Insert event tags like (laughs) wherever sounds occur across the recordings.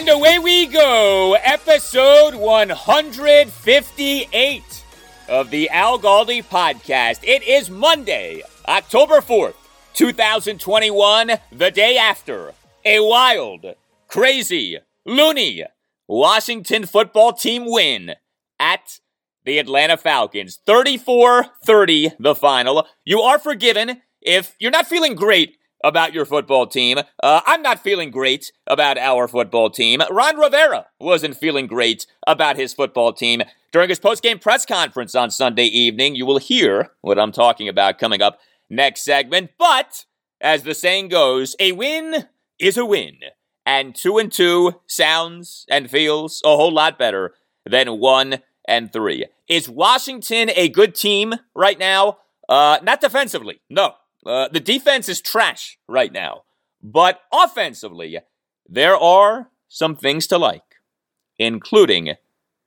And away we go, episode 158 of the Al Galdi podcast. It is Monday, October 4th, 2021, the day after a wild, crazy, loony Washington football team win at the Atlanta Falcons. 34 30, the final. You are forgiven if you're not feeling great about your football team. Uh, I'm not feeling great about our football team. Ron Rivera wasn't feeling great about his football team. During his post-game press conference on Sunday evening, you will hear what I'm talking about coming up next segment. But, as the saying goes, a win is a win. And two and two sounds and feels a whole lot better than one and three. Is Washington a good team right now? Uh, not defensively, no. Uh, the defense is trash right now. But offensively, there are some things to like, including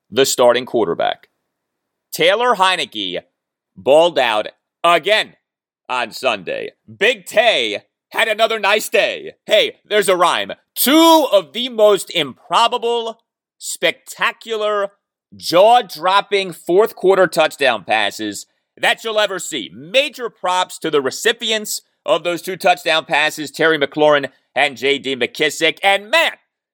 the starting quarterback. Taylor Heinicke balled out again on Sunday. Big Tay had another nice day. Hey, there's a rhyme. Two of the most improbable, spectacular, jaw dropping fourth quarter touchdown passes that you'll ever see. Major props to the recipients of those two touchdown passes, Terry McLaurin and J.D. McKissic. And man,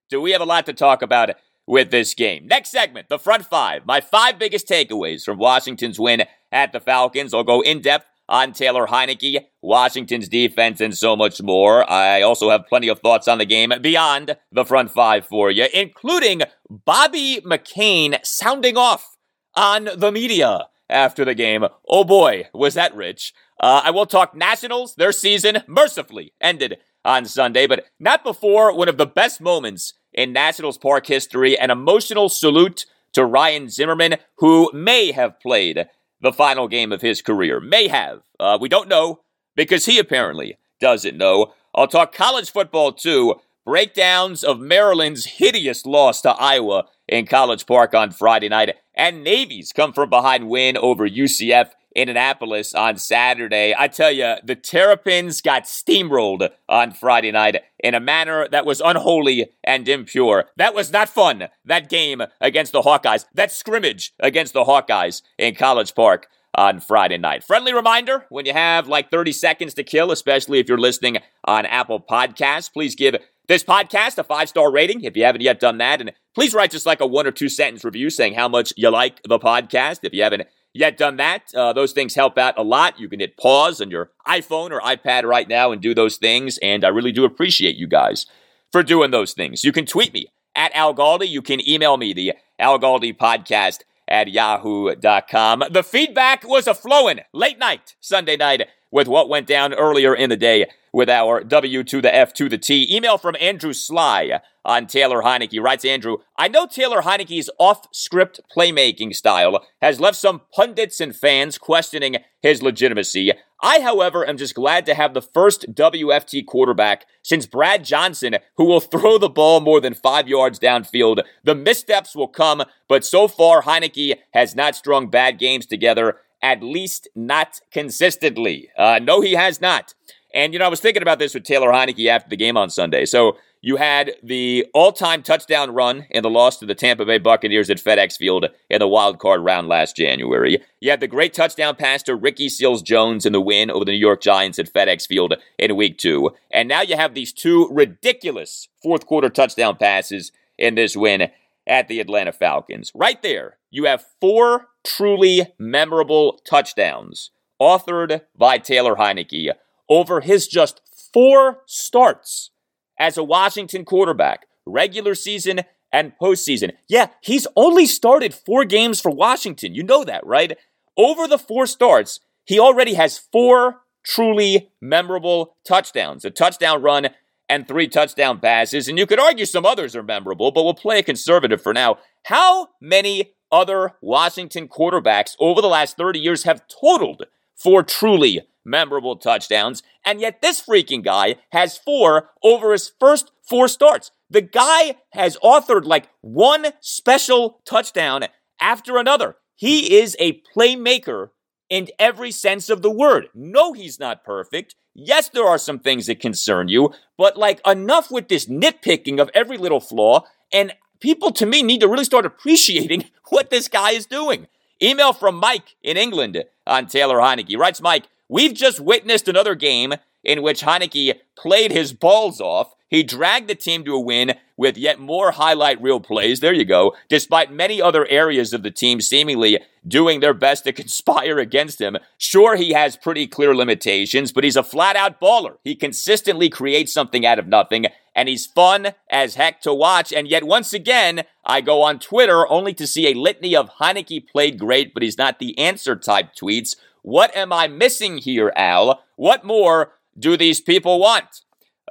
do we have a lot to talk about with this game. Next segment, the front five. My five biggest takeaways from Washington's win at the Falcons. I'll go in depth on Taylor Heinicke, Washington's defense, and so much more. I also have plenty of thoughts on the game beyond the front five for you, including Bobby McCain sounding off on the media after the game. Oh boy, was that rich. Uh, I will talk Nationals. Their season mercifully ended on Sunday, but not before one of the best moments in Nationals Park history an emotional salute to Ryan Zimmerman, who may have played the final game of his career. May have. Uh, we don't know because he apparently doesn't know. I'll talk college football too. Breakdowns of Maryland's hideous loss to Iowa in College Park on Friday night, and Navy's come from behind win over UCF in Annapolis on Saturday. I tell you, the Terrapins got steamrolled on Friday night in a manner that was unholy and impure. That was not fun, that game against the Hawkeyes, that scrimmage against the Hawkeyes in College Park on Friday night. Friendly reminder when you have like 30 seconds to kill, especially if you're listening on Apple Podcasts, please give this podcast a five star rating if you haven't yet done that. And please write just like a one or two sentence review saying how much you like the podcast if you haven't yet done that. Uh, those things help out a lot. You can hit pause on your iPhone or iPad right now and do those things. And I really do appreciate you guys for doing those things. You can tweet me at Al Galdi. You can email me, the Al Galdi podcast at yahoo.com. The feedback was a flowing late night, Sunday night, with what went down earlier in the day with our W to the F to the T. Email from Andrew Sly on Taylor Heinicke. Writes Andrew, I know Taylor Heinicke's off script playmaking style has left some pundits and fans questioning his legitimacy. I, however, am just glad to have the first WFT quarterback since Brad Johnson who will (laughs) throw the ball more than five yards downfield. The missteps will come, but so far, Heinicke has not strung bad games together, at least not consistently. Uh, no, he has not. And, you know, I was thinking about this with Taylor Heinicke after the game on Sunday. So you had the all time touchdown run in the loss to the Tampa Bay Buccaneers at FedEx Field in the wild card round last January. You had the great touchdown pass to Ricky Seals Jones in the win over the New York Giants at FedEx Field in week two. And now you have these two ridiculous fourth quarter touchdown passes in this win at the Atlanta Falcons. Right there, you have four truly memorable touchdowns authored by Taylor Heinicke over his just four starts as a Washington quarterback, regular season and postseason. Yeah, he's only started four games for Washington. You know that, right? Over the four starts, he already has four truly memorable touchdowns a touchdown run and three touchdown passes. And you could argue some others are memorable, but we'll play a conservative for now. How many other Washington quarterbacks over the last 30 years have totaled four truly memorable touchdowns. And yet this freaking guy has four over his first four starts. The guy has authored like one special touchdown after another. He is a playmaker in every sense of the word. No, he's not perfect. Yes, there are some things that concern you, but like enough with this nitpicking of every little flaw. And people to me need to really start appreciating (laughs) what this guy is doing. Email from Mike in England uh, on Taylor Heinicke. He writes Mike, We've just witnessed another game in which Heinicke played his balls off. He dragged the team to a win with yet more highlight reel plays. There you go. Despite many other areas of the team seemingly doing their best to (laughs) conspire against him. Sure, he has pretty clear limitations, but he's a flat out baller. He consistently creates something out of nothing, and he's fun as heck to watch. And yet, once again, I go on Twitter only to see a litany of Heinicke played great, but he's not the answer type tweets what am I missing here, Al? What more do these people want?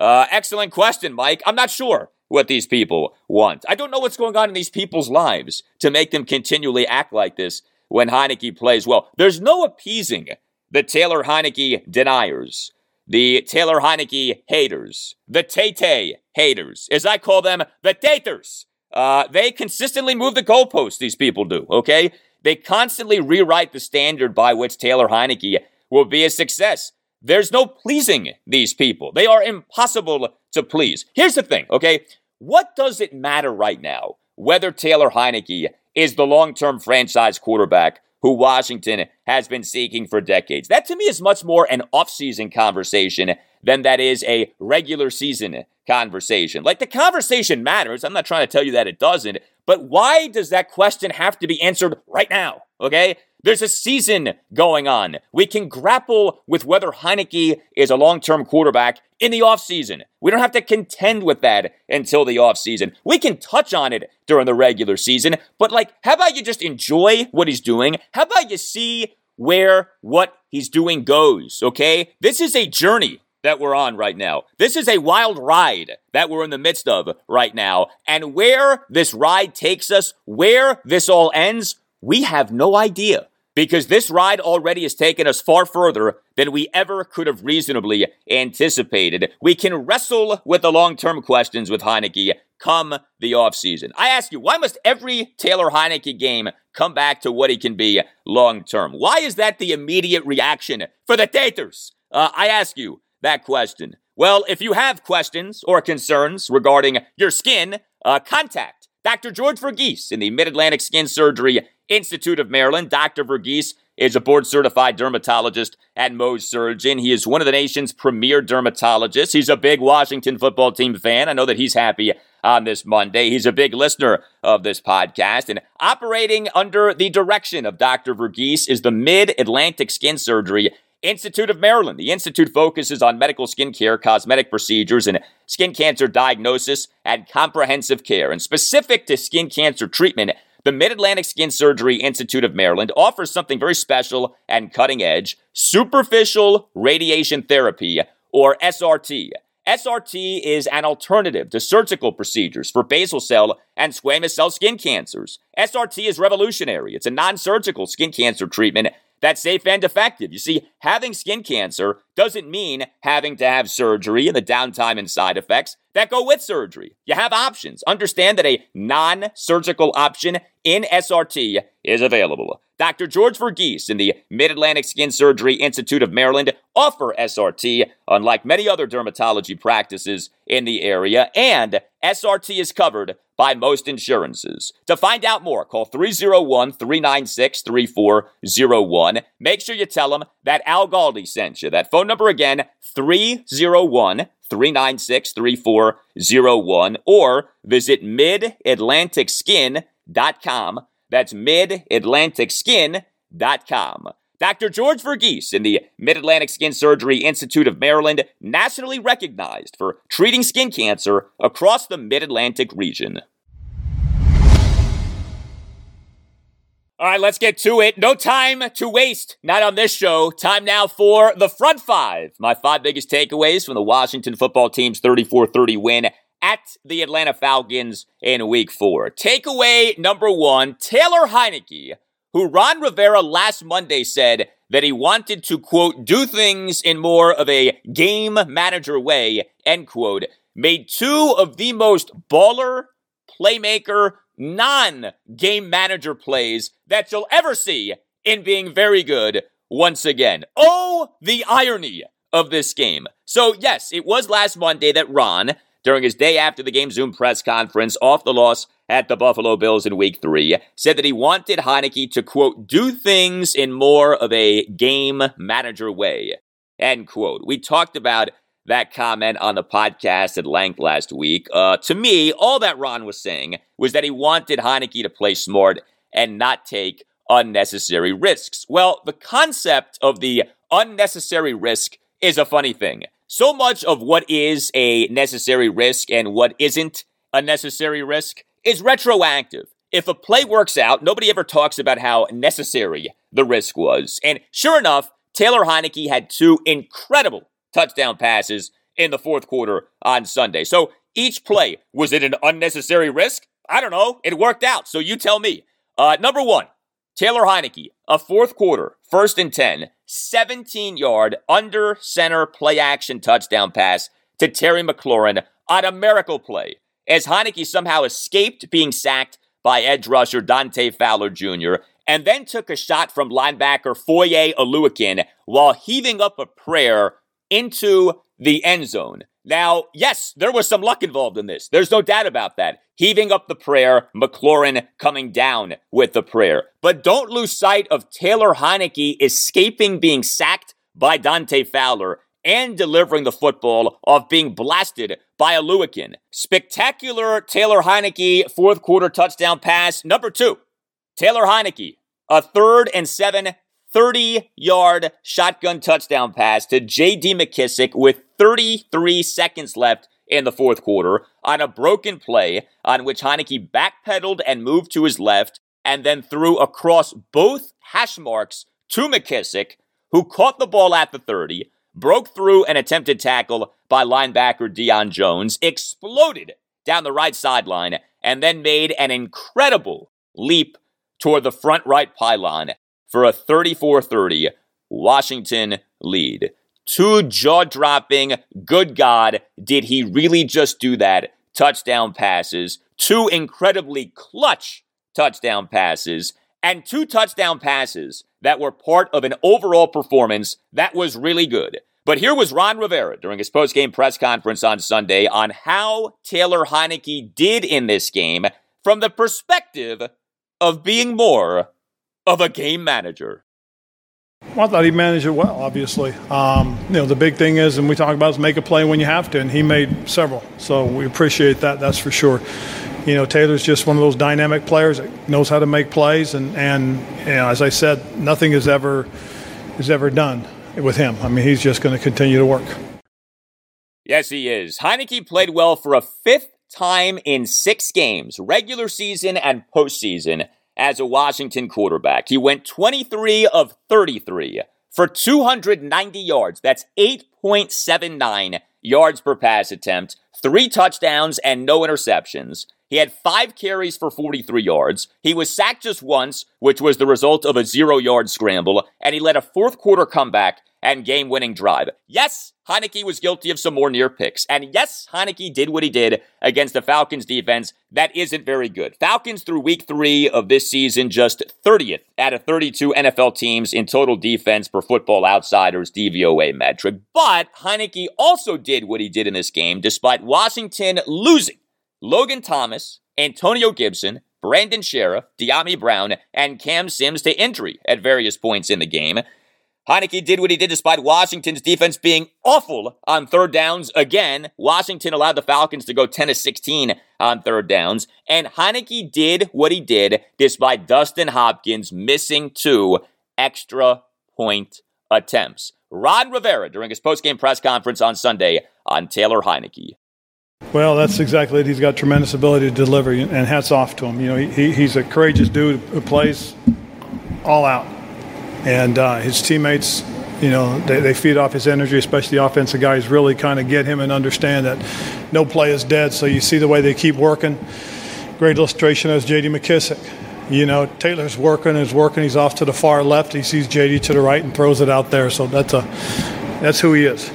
Uh, excellent question, Mike. I'm not sure what these people want. I don't know what's going on in these people's lives to make them continually act like this when Heinicke plays well. There's no appeasing the Taylor Heinicke deniers, the Taylor Heinicke haters, the Tay haters, as I call them, the taters. Uh, they consistently move the goalposts, these people do, okay? They constantly rewrite the standard by which Taylor Heinicke will be a success. There's no pleasing these people. They are impossible to please. Here's the thing, okay? What does it matter right now whether Taylor Heinicke is the long term franchise quarterback who Washington has been seeking for decades? That to me is much more an offseason conversation than that is a regular season conversation. Like the conversation matters. I'm not trying to tell you that it doesn't, but why does that question have to be answered right now? Okay? There's a season going on. We can grapple with whether Heinicke is a long term quarterback in the offseason. We don't have to contend with that until the offseason. We can touch on it during the regular season, but like, how about you just enjoy what he's doing? How about you see where what he's doing goes? Okay? This is a journey that we're on right now. This is a wild ride that we're in the midst of right now. And where this ride takes us, where this all ends, we have no idea. Because this ride already has taken us far further than we ever could have reasonably anticipated. We can wrestle with the long term questions with Heinicke come the offseason. I ask you, why must every Taylor Heinicke game come back to what he can be long term? Why is that the immediate reaction for the Taters? Uh, I ask you, that question? Well, if you have questions or concerns regarding your skin, uh, contact Dr. George Verghese in the Mid Atlantic Skin Surgery Institute of Maryland. Dr. Verghese is a board certified dermatologist and Mohs Surgeon. He is one of the nation's premier dermatologists. He's a big Washington football team fan. I know that he's happy on this Monday. He's a big listener of this podcast. And operating under the direction of Dr. Verghese is the Mid Atlantic Skin Surgery Institute of Maryland. The Institute focuses on medical skin care, cosmetic procedures, and skin cancer diagnosis and comprehensive care. And specific to skin cancer treatment, the Mid Atlantic Skin Surgery Institute of Maryland offers something very special and cutting edge superficial radiation therapy, or SRT. SRT is an alternative to surgical procedures for basal cell and squamous cell skin cancers. SRT is revolutionary. It's a non surgical skin cancer treatment that's safe and effective. You see, having skin cancer doesn't mean having to have surgery and the downtime and side effects that go with surgery. You have options. Understand that a non surgical option in SRT is available. Dr. George Verghese in the Mid Atlantic Skin Surgery Institute of Maryland offer SRT, unlike many other dermatology practices in the area, and SRT is covered by most insurances. To find out more, call 301 396 3401. Make sure you tell them that Al Galdi sent you. That phone number again, 301 396 3401, or visit midatlanticskin.com. That's midatlanticskin.com. Dr. George Verghese in the Mid Atlantic Skin Surgery Institute of Maryland, nationally recognized for treating skin cancer across the Mid Atlantic region. All right, let's get to it. No time to waste. Not on this show. Time now for the front five. My five biggest takeaways from the Washington football team's 34 30 win at the Atlanta Falcons in week four. Takeaway number one Taylor Heinicke, who Ron Rivera last Monday said that he wanted to, quote, do things in more of a game manager way, end quote, made two of the most baller, playmaker, non game manager plays that you'll ever see in being very good once again. Oh, the irony of this game. So, yes, it was last Monday that Ron, during his day after the game Zoom press conference off the loss at the Buffalo Bills in week three, said that he wanted Heinicke to, quote, do things in more of a game manager way, end quote. We talked about that comment on the podcast at length last week. Uh, to me, all that Ron was saying was that he wanted Heinicke to play smart and not take unnecessary risks. Well, the concept of the unnecessary risk is a funny thing. So much of what is a necessary risk and what isn't a necessary risk is retroactive. If a play works out, nobody ever talks about how necessary the risk was. And sure enough, Taylor Heinicke had two incredible touchdown passes in the fourth quarter on Sunday. So each play, was it an unnecessary risk? I don't know. It worked out. So you tell me. Uh, number one, Taylor Heinicke, a fourth quarter, first and 10, 17 yard under center play action touchdown pass to Terry McLaurin on a miracle play as Heinicke somehow escaped being sacked by edge rusher Dante Fowler Jr. and then took a shot from linebacker Foye Oluokun while heaving up a prayer into the end zone. Now, yes, there was some luck involved in this. There's no doubt about that. Heaving up the prayer, McLaurin coming down with the prayer. But don't lose sight of Taylor Heinicke escaping being sacked by Dante Fowler and delivering the football off being blasted by Oluokun. Spectacular Taylor Heinicke fourth quarter touchdown pass. Number two, Taylor Heinicke, a third and seven 30 yard shotgun touchdown pass to J.D. McKissic with 33 seconds left in the fourth quarter on a broken play on which Heinicke backpedaled and moved to his left and then threw across both hash marks to McKissic, who caught the ball at the 30, broke through an attempted tackle by linebacker Deion Jones, exploded down the right sideline, and then made an incredible leap toward the front right pylon for a 34 30 Washington lead. Two jaw dropping, good God, did he really just do that? Touchdown passes, two incredibly clutch touchdown passes, and two touchdown passes that were part of an overall performance that was really good. But here was Ron Rivera during his post-game press conference on Sunday on how Taylor Heinicke did in this game from the perspective of being more of a game manager? Well, I thought he managed it well, obviously. Um, you know, the big thing is, and we talk about is make a play when you have to, and he made several. So we appreciate that, that's for sure. You know, Taylor's just one of those dynamic players that knows how to make plays, and, and you know, as I said, nothing is ever is ever done. with him. I mean, he's just going to continue to work. Yes, he is. Heinicke played well for a fifth time in six games, regular season and postseason, as a Washington quarterback. He went 23 of 33 for 290 yards. That's 8.79 yards per pass attempt, three touchdowns, and no interceptions. He had five carries for 43 yards. He was sacked just once, which was the result of a zero yard scramble, and he led a fourth quarter comeback and game winning drive. Yes, Heinicke was guilty of some more near picks. And yes, Heinicke did what he did against the Falcons defense. That isn't very good. Falcons through week three of this season, just 30th out of 32 NFL teams in total defense per football outsiders DVOA metric. But Heinicke also did what he did in this game despite Washington losing Logan Thomas, Antonio Gibson, Brandon Scherff, Dyami Brown, and Cam Sims to injury at various points in the game. Heinicke did what he did despite Washington's defense being awful on third downs. Again, Washington allowed the Falcons to go 10 to 16 on third downs. And Heinicke did what he did despite Dustin Hopkins missing two extra point attempts. Ron Rivera during his postgame press conference on Sunday on Taylor Heinicke. Well, that's exactly it. He's got tremendous ability to deliver, and hats off to him. You know, he, he's a courageous dude who plays all out and uh, his teammates, you know, they, they feed off his energy, especially the offensive guys really kind of get him and understand that no play is dead. So you see the way they keep working. Great illustration is J.D. McKissic You know, Taylor's working, is working. He's off to the far left. He sees J.D. to the right and throws it out there. So that's a that's who he is.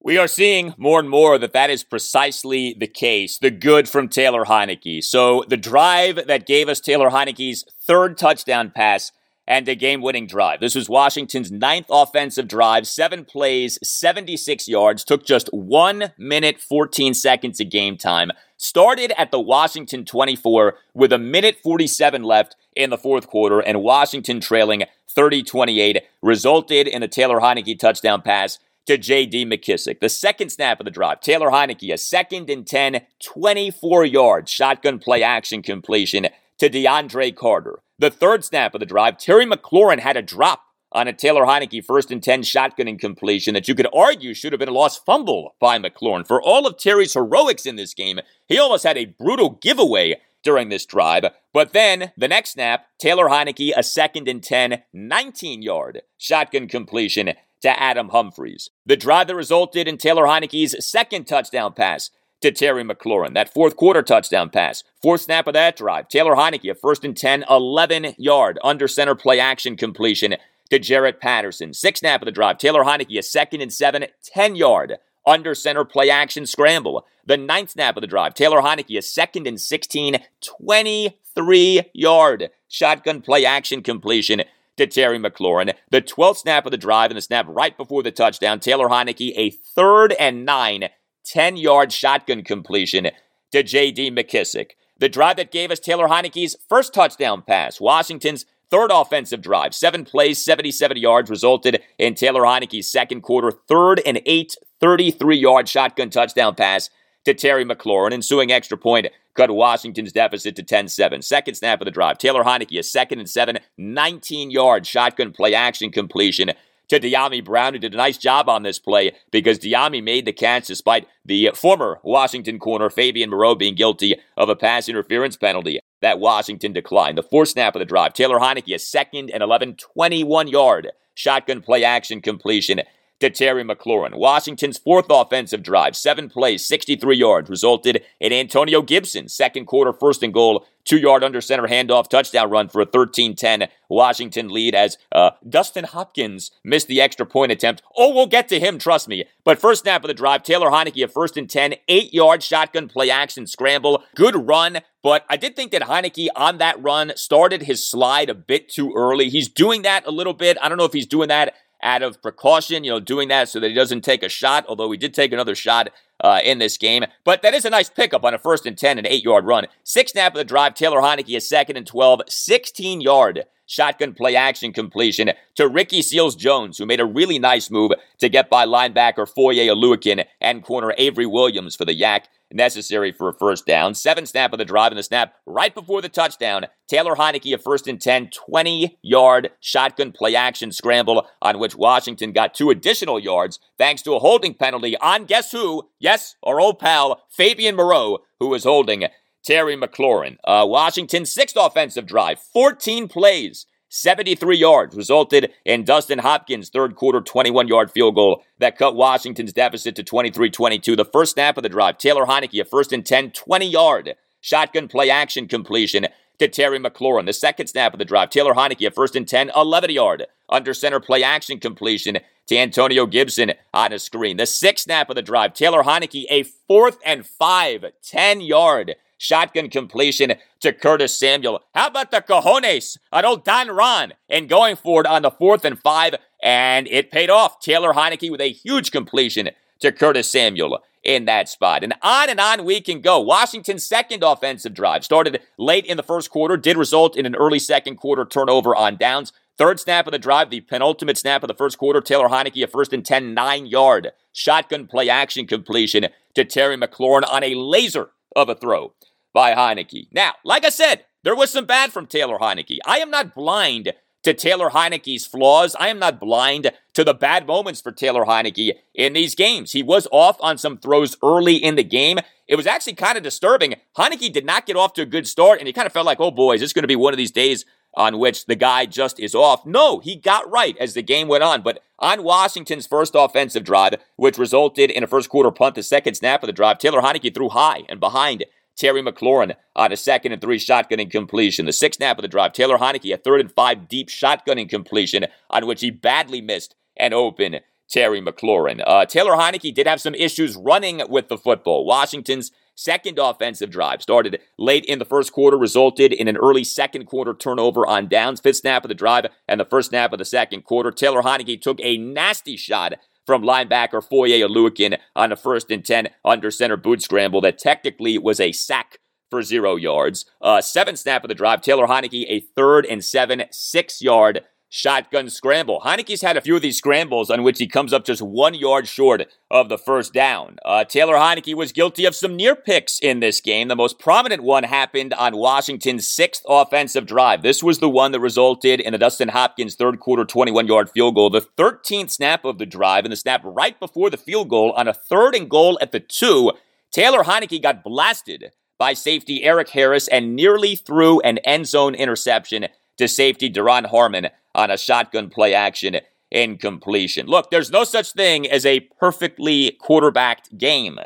We are seeing more and more that that is precisely the case. The good from Taylor Heinicke. So the drive that gave us Taylor Heinicke's third touchdown pass and a game winning drive. This was Washington's ninth offensive drive, seven plays, 76 yards, took just one minute, 14 seconds of game time. Started at the Washington 24 with a minute 47 left in the fourth quarter, and Washington trailing 30 28 resulted in the Taylor Heinicke touchdown pass to J.D. McKissic. The second snap of the drive, Taylor Heinicke, a second and 10, 24 yards shotgun play action completion to DeAndre Carter. The third snap of the drive, Terry McLaurin had a drop on a Taylor Heinicke first and 10 shotgunning completion that you could argue should have been a lost fumble by McLaurin. For all of Terry's heroics in this game, he almost had a brutal giveaway during this drive. But then the next snap, Taylor Heinicke, a second and 10, 19 yard shotgun completion to Adam Humphries. The drive that resulted in Taylor Heinicke's second touchdown pass to Terry McLaurin. That fourth quarter touchdown pass. Fourth snap of that drive. Taylor Heinicke, a first and 10, 11 yard under center play action completion to Jaret Patterson. Sixth snap of the drive. Taylor Heinicke, a second and 7, 10 yard under center play action scramble. The ninth snap of the drive. Taylor Heinicke, a second and 16, 23 yard shotgun play action completion to Terry McLaurin. The 12th snap of the drive and the snap right before the touchdown. Taylor Heinicke, a third and nine 10 yard shotgun completion to J.D. McKissic. The drive that gave us Taylor Heinicke's first touchdown pass, Washington's third offensive drive, seven plays, 77 yards, resulted in Taylor Heinicke's second quarter, third and eight, 33 yard shotgun touchdown pass to Terry McLaurin. Ensuing extra point cut Washington's deficit to 10 7. Second snap of the drive, Taylor Heinicke, a second and seven, 19 yard shotgun play action completion to Dyami Brown, who did a nice job on this play because Dyami made the catch despite the former Washington corner, Fabian Moreau, being guilty of a pass interference penalty that Washington declined. The fourth snap of the drive, Taylor Heinicke, a second and 11, 21 yard shotgun play action completion to Terry McLaurin. Washington's fourth offensive drive, seven plays, 63 yards, resulted in Antonio Gibson's second quarter first and goal, two yard under center handoff touchdown run for a 13 10 Washington lead as uh, Dustin Hopkins missed the extra point attempt. Oh, we'll get to him, trust me. But first snap of the drive, Taylor Heinicke, a first and 10, eight yard shotgun play action scramble. Good run, but I did think that Heinicke on that run started his slide a bit too early. He's doing that a little bit. I don't know if he's doing that out of precaution, you know, doing that so that he doesn't take a shot, although he did take another shot uh, in this game. But that is a nice pickup on a first and 10, an eight yard run. Six snap of the drive. Taylor Heinicke is second and 12, 16 yard shotgun play action completion to Ricky Seals Jones, who made a really nice move to get by linebacker Foye Oluokun and corner Avery Williams for the YAC necessary for a first down. Seven snap of the drive and the snap right before the touchdown. Taylor Heinicke, a first and 10, 20 yard shotgun play action scramble on which Washington got two additional yards thanks to a holding penalty on guess who? Yes, our old pal Fabian Moreau, who was holding Terry McLaurin. Uh, Washington's sixth offensive drive, 14 plays. 73 yards resulted in Dustin Hopkins' third quarter 21 yard field goal that cut Washington's deficit to 23 22. The first snap of the drive, Taylor Heinicke, a first and 10, 20 yard shotgun play action completion to Terry McLaurin. The second snap of the drive, Taylor Heinicke, a first and 10, 11 yard under center play action completion to Antonio Gibson on a screen. The sixth snap of the drive, Taylor Heinicke, a fourth and 5, 10 yard shotgun completion to Curtis Samuel. How about the cojones on old Don Ron and going forward on the fourth and five? And it paid off. Taylor Heinicke with a huge completion to Curtis Samuel in that spot. And on and on we can go. Washington's second offensive drive started late in the first quarter, did result in an early second quarter turnover on downs. Third snap of the drive, the penultimate snap of the first quarter, Taylor Heinicke, a first and 10, nine yard shotgun play action completion to Terry McLaurin on a laser of a throw by Heinicke. Now, like I said, there was some bad from Taylor Heinicke. I am not blind to Taylor Heinicke's flaws. I am not blind to the bad moments for Taylor Heinicke in these games. He was off on some throws early in the game. It was actually kind of disturbing. Heinicke did not get off to a good start, and he kind of felt like, oh boy, is this going to be one of these days on which the guy just is off? No, he got right as the game went on. But on Washington's first offensive drive, which resulted in a first quarter punt, the second snap of the drive, Taylor Heinicke threw high and behind Terry McLaurin on a second and three shotgunning completion. The sixth snap of the drive, Taylor Heinicke, a third and five deep shotgunning completion on which he badly missed an open Terry McLaurin. Uh, Taylor Heinicke did have some issues running with the football. Washington's second offensive drive started late in the first quarter, resulted in an early second quarter turnover on downs. Fifth snap of the drive and the first snap of the second quarter. Taylor Heinicke took a nasty shot from linebacker Foye Oluokun on a first and 10 under center boot scramble that technically was a sack for zero yards. Uh, seven snap of the drive. Taylor Heinicke, a third and seven, six yard shotgun scramble. Heinicke's had a few of these scrambles on which he comes up just one yard short of the first down. Uh, Taylor Heinicke was guilty of some near picks in this game. The most prominent one happened on Washington's sixth offensive drive. This was the one that resulted in a Dustin Hopkins third quarter 21 yard field goal, the 13th snap of the drive, and the snap right before the field goal on a third and goal at the two. Taylor Heinicke got blasted by safety Erik Harris and nearly threw an end zone interception to safety Duron Harmon on a shotgun play action incompletion. Look, there's no such thing as a perfectly quarterbacked game.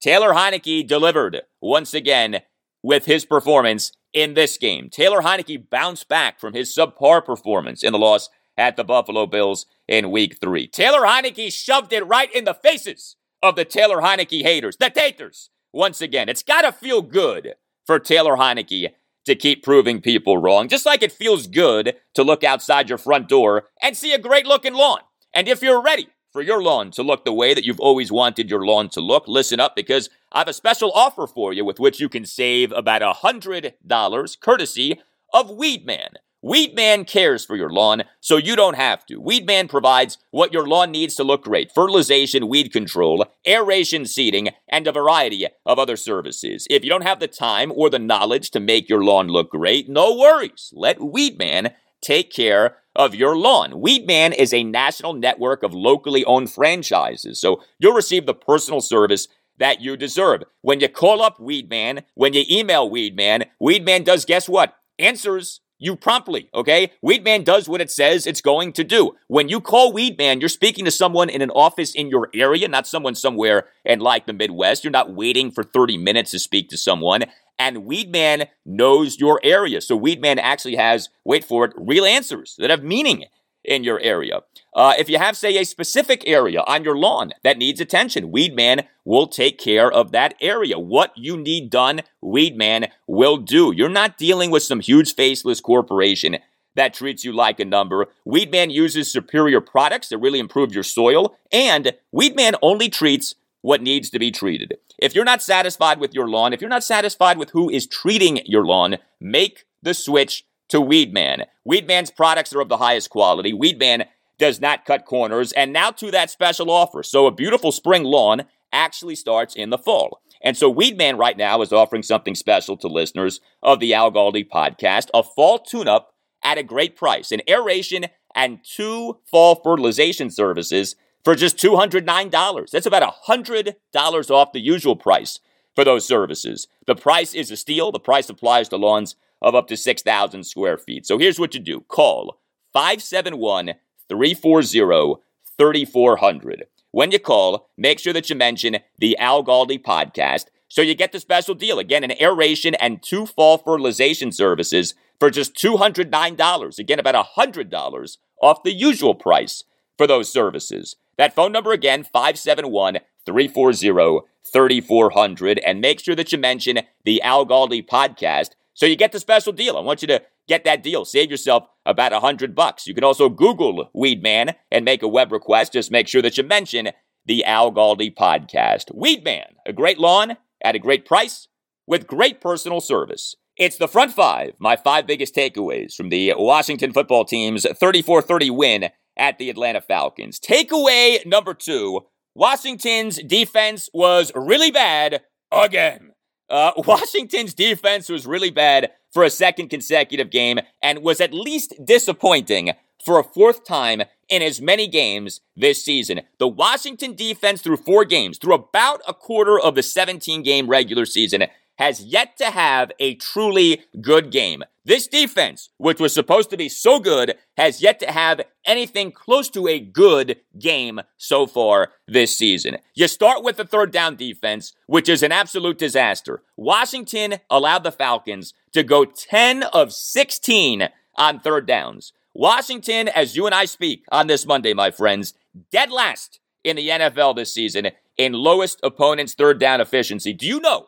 Taylor Heinicke delivered once again with his performance in this game. Taylor Heinicke bounced back from his subpar performance in the loss at the Buffalo Bills in week three. Taylor Heinicke shoved it right in the faces of the Taylor Heinicke haters, the taters. Once again, it's got to feel good for Taylor Heinicke to keep proving people wrong, just like it feels good to look outside your front door and see a great looking lawn. And if you're ready for your lawn to look the way that you've always wanted your lawn to look, listen up because I have a special offer for you with which you can save about a $100 courtesy of Weedman. Weedman cares for your lawn, so you don't have to. Weedman provides what your lawn needs to look great fertilization, weed control, aeration, seeding, and a variety of other services. If you don't have the time or the knowledge to make your lawn look great, no worries. Let Weedman take care of your lawn. Weedman is a national network of locally owned franchises, so you'll receive the personal service that you deserve. When you call up Weedman, when you email Weedman, Weedman does guess what? Answers you promptly, okay? Weedman does what it says it's going to do. When you call Weedman, you're speaking to someone in an office in your area, not someone somewhere in like the Midwest. You're not waiting for 30 minutes to speak to someone. And Weedman knows your area. So Weedman actually has, wait for it, real answers that have meaning in your area. Uh, if you have, say, a specific area on your lawn that needs attention, Weedman will take care of that area. What you need done, Weedman will do. You're not dealing with some huge faceless corporation that treats you like a number. Weedman uses superior products that really improve your soil, and Weedman only treats what needs to be treated. If you're not satisfied with your lawn, if you're not satisfied with who is treating your lawn, make the switch to Weedman. Weedman's products are of the highest quality. Weedman does not cut corners. And now to that special offer. So a beautiful spring lawn actually starts in the fall. And so Weedman right now is offering something special to listeners of the Al Galdi podcast, a fall tune-up at a great price, an aeration and two fall fertilization services for just $209. That's about $100 off the usual price for those services. The price is a steal. The price applies to lawns of up to 6,000 square feet. So here's what you do call 571 340 3400. When you call, make sure that you mention the Al Galdi podcast so you get the special deal. Again, an aeration and two fall fertilization services for just $209. Again, about $100 off the usual price for those services. That phone number again, 571 340 3400. And make sure that you mention the Al Galdi podcast so you get the special deal. I want you to get that deal. Save yourself about a hundred bucks. You can also Google Weedman and make a web request. Just make sure that you mention the Al Galdi podcast. Weedman, a great lawn at a great price with great personal service. It's the front five, my five biggest takeaways from the Washington football team's 34 30 win at the Atlanta Falcons. Takeaway number two Washington's defense was really bad again. Uh, (laughs) Washington's defense was really bad for a second consecutive game and was at least disappointing for a fourth time in as many games this season. The Washington defense, through four games, through about a quarter of the 17 game regular season, has yet to have a truly good game. This defense, which was supposed to be so good, has yet to have anything close to a good game so far this season. You start with the third down defense, which is an absolute disaster. Washington allowed the Falcons to go 10 of 16 on third downs. Washington, as you and I speak on this Monday, my friends, dead last in the NFL this season in lowest opponent's third down efficiency. Do you know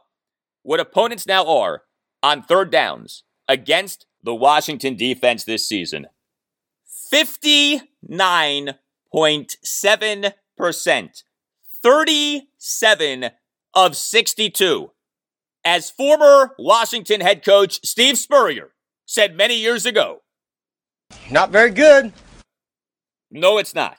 what opponents now are on third downs against the Washington defense this season. 59.7%. 37 of 62. As former Washington head coach Steve Spurrier said many years ago, not very good. No, it's not.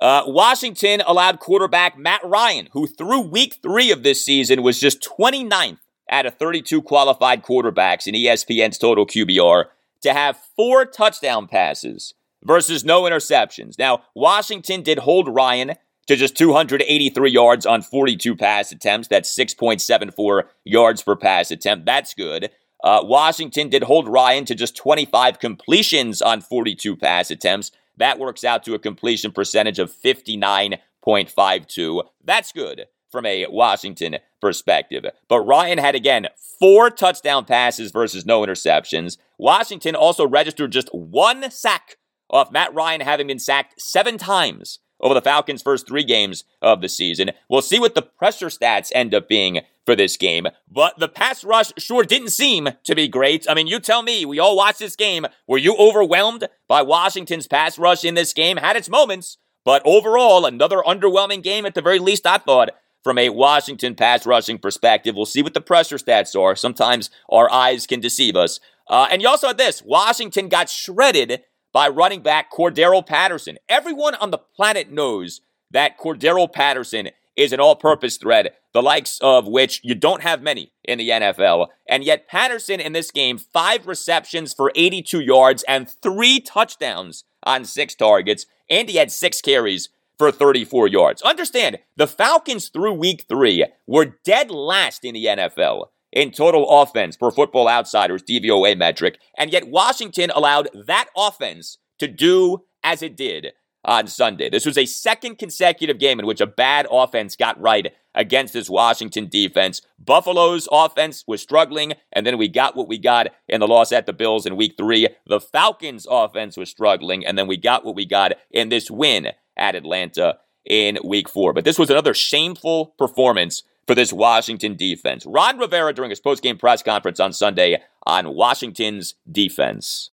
Uh, Washington allowed quarterback Matt Ryan, who through week three of this season was just 29th out of 32 qualified quarterbacks in ESPN's total QBR to have four touchdown passes versus no interceptions. Now, Washington did hold Ryan to just 283 yards on 42 pass attempts. That's 6.74 yards per pass attempt. That's good. Uh, Washington did hold Ryan to just 25 completions on 42 pass attempts. That works out to a completion percentage of 59.52. That's good from a Washington perspective. But Ryan had, again, four touchdown passes versus no interceptions. Washington also registered just one sack off Matt Ryan having been sacked seven times over the Falcons' first three games of the season. We'll see what the pressure stats end up being for this game. But the pass rush sure didn't seem to be great. I mean, you tell me, we all watched this game. Were you overwhelmed by Washington's pass rush in this game? Had its moments, but overall, another underwhelming game at the very least, I thought, from a Washington pass rushing perspective. We'll see what the pressure stats are. Sometimes our eyes can deceive us. Uh, and you also had this Washington got shredded by running back Cordarrelle Patterson. Everyone on the planet knows that Cordarrelle Patterson is an all purpose threat, the likes of which you don't have many in the NFL. And yet, Patterson in this game, five receptions for 82 yards and three touchdowns on six targets. And he had six carries for 34 yards. Understand, the Falcons through week three were dead last in the NFL in total offense per football outsiders DVOA metric, and yet Washington allowed that offense to do as it did on Sunday. This was a second consecutive game in which a bad offense got right against this Washington defense. Buffalo's offense was struggling, and then we got what we got in the loss at the Bills in week three. The Falcons' offense was struggling, and then we got what we got in this win at Atlanta in week four. But this was another shameful performance for this Washington defense. Ron Rivera during his postgame press conference on Sunday on Washington's defense.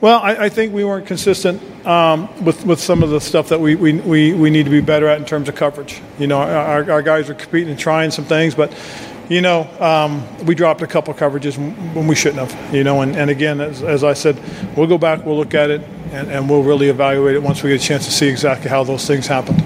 Well, I, I, think we weren't consistent um, with, with some of the stuff that we, we, we, we, need to be better at in terms of coverage. You know, our, our guys are competing and trying some things, but, you know, um, we dropped a couple coverages when we shouldn't have, you know, and, and again, as, as I said, we'll go back, we'll look at it, and, and we'll really evaluate it once we get a chance to see exactly how those things happened.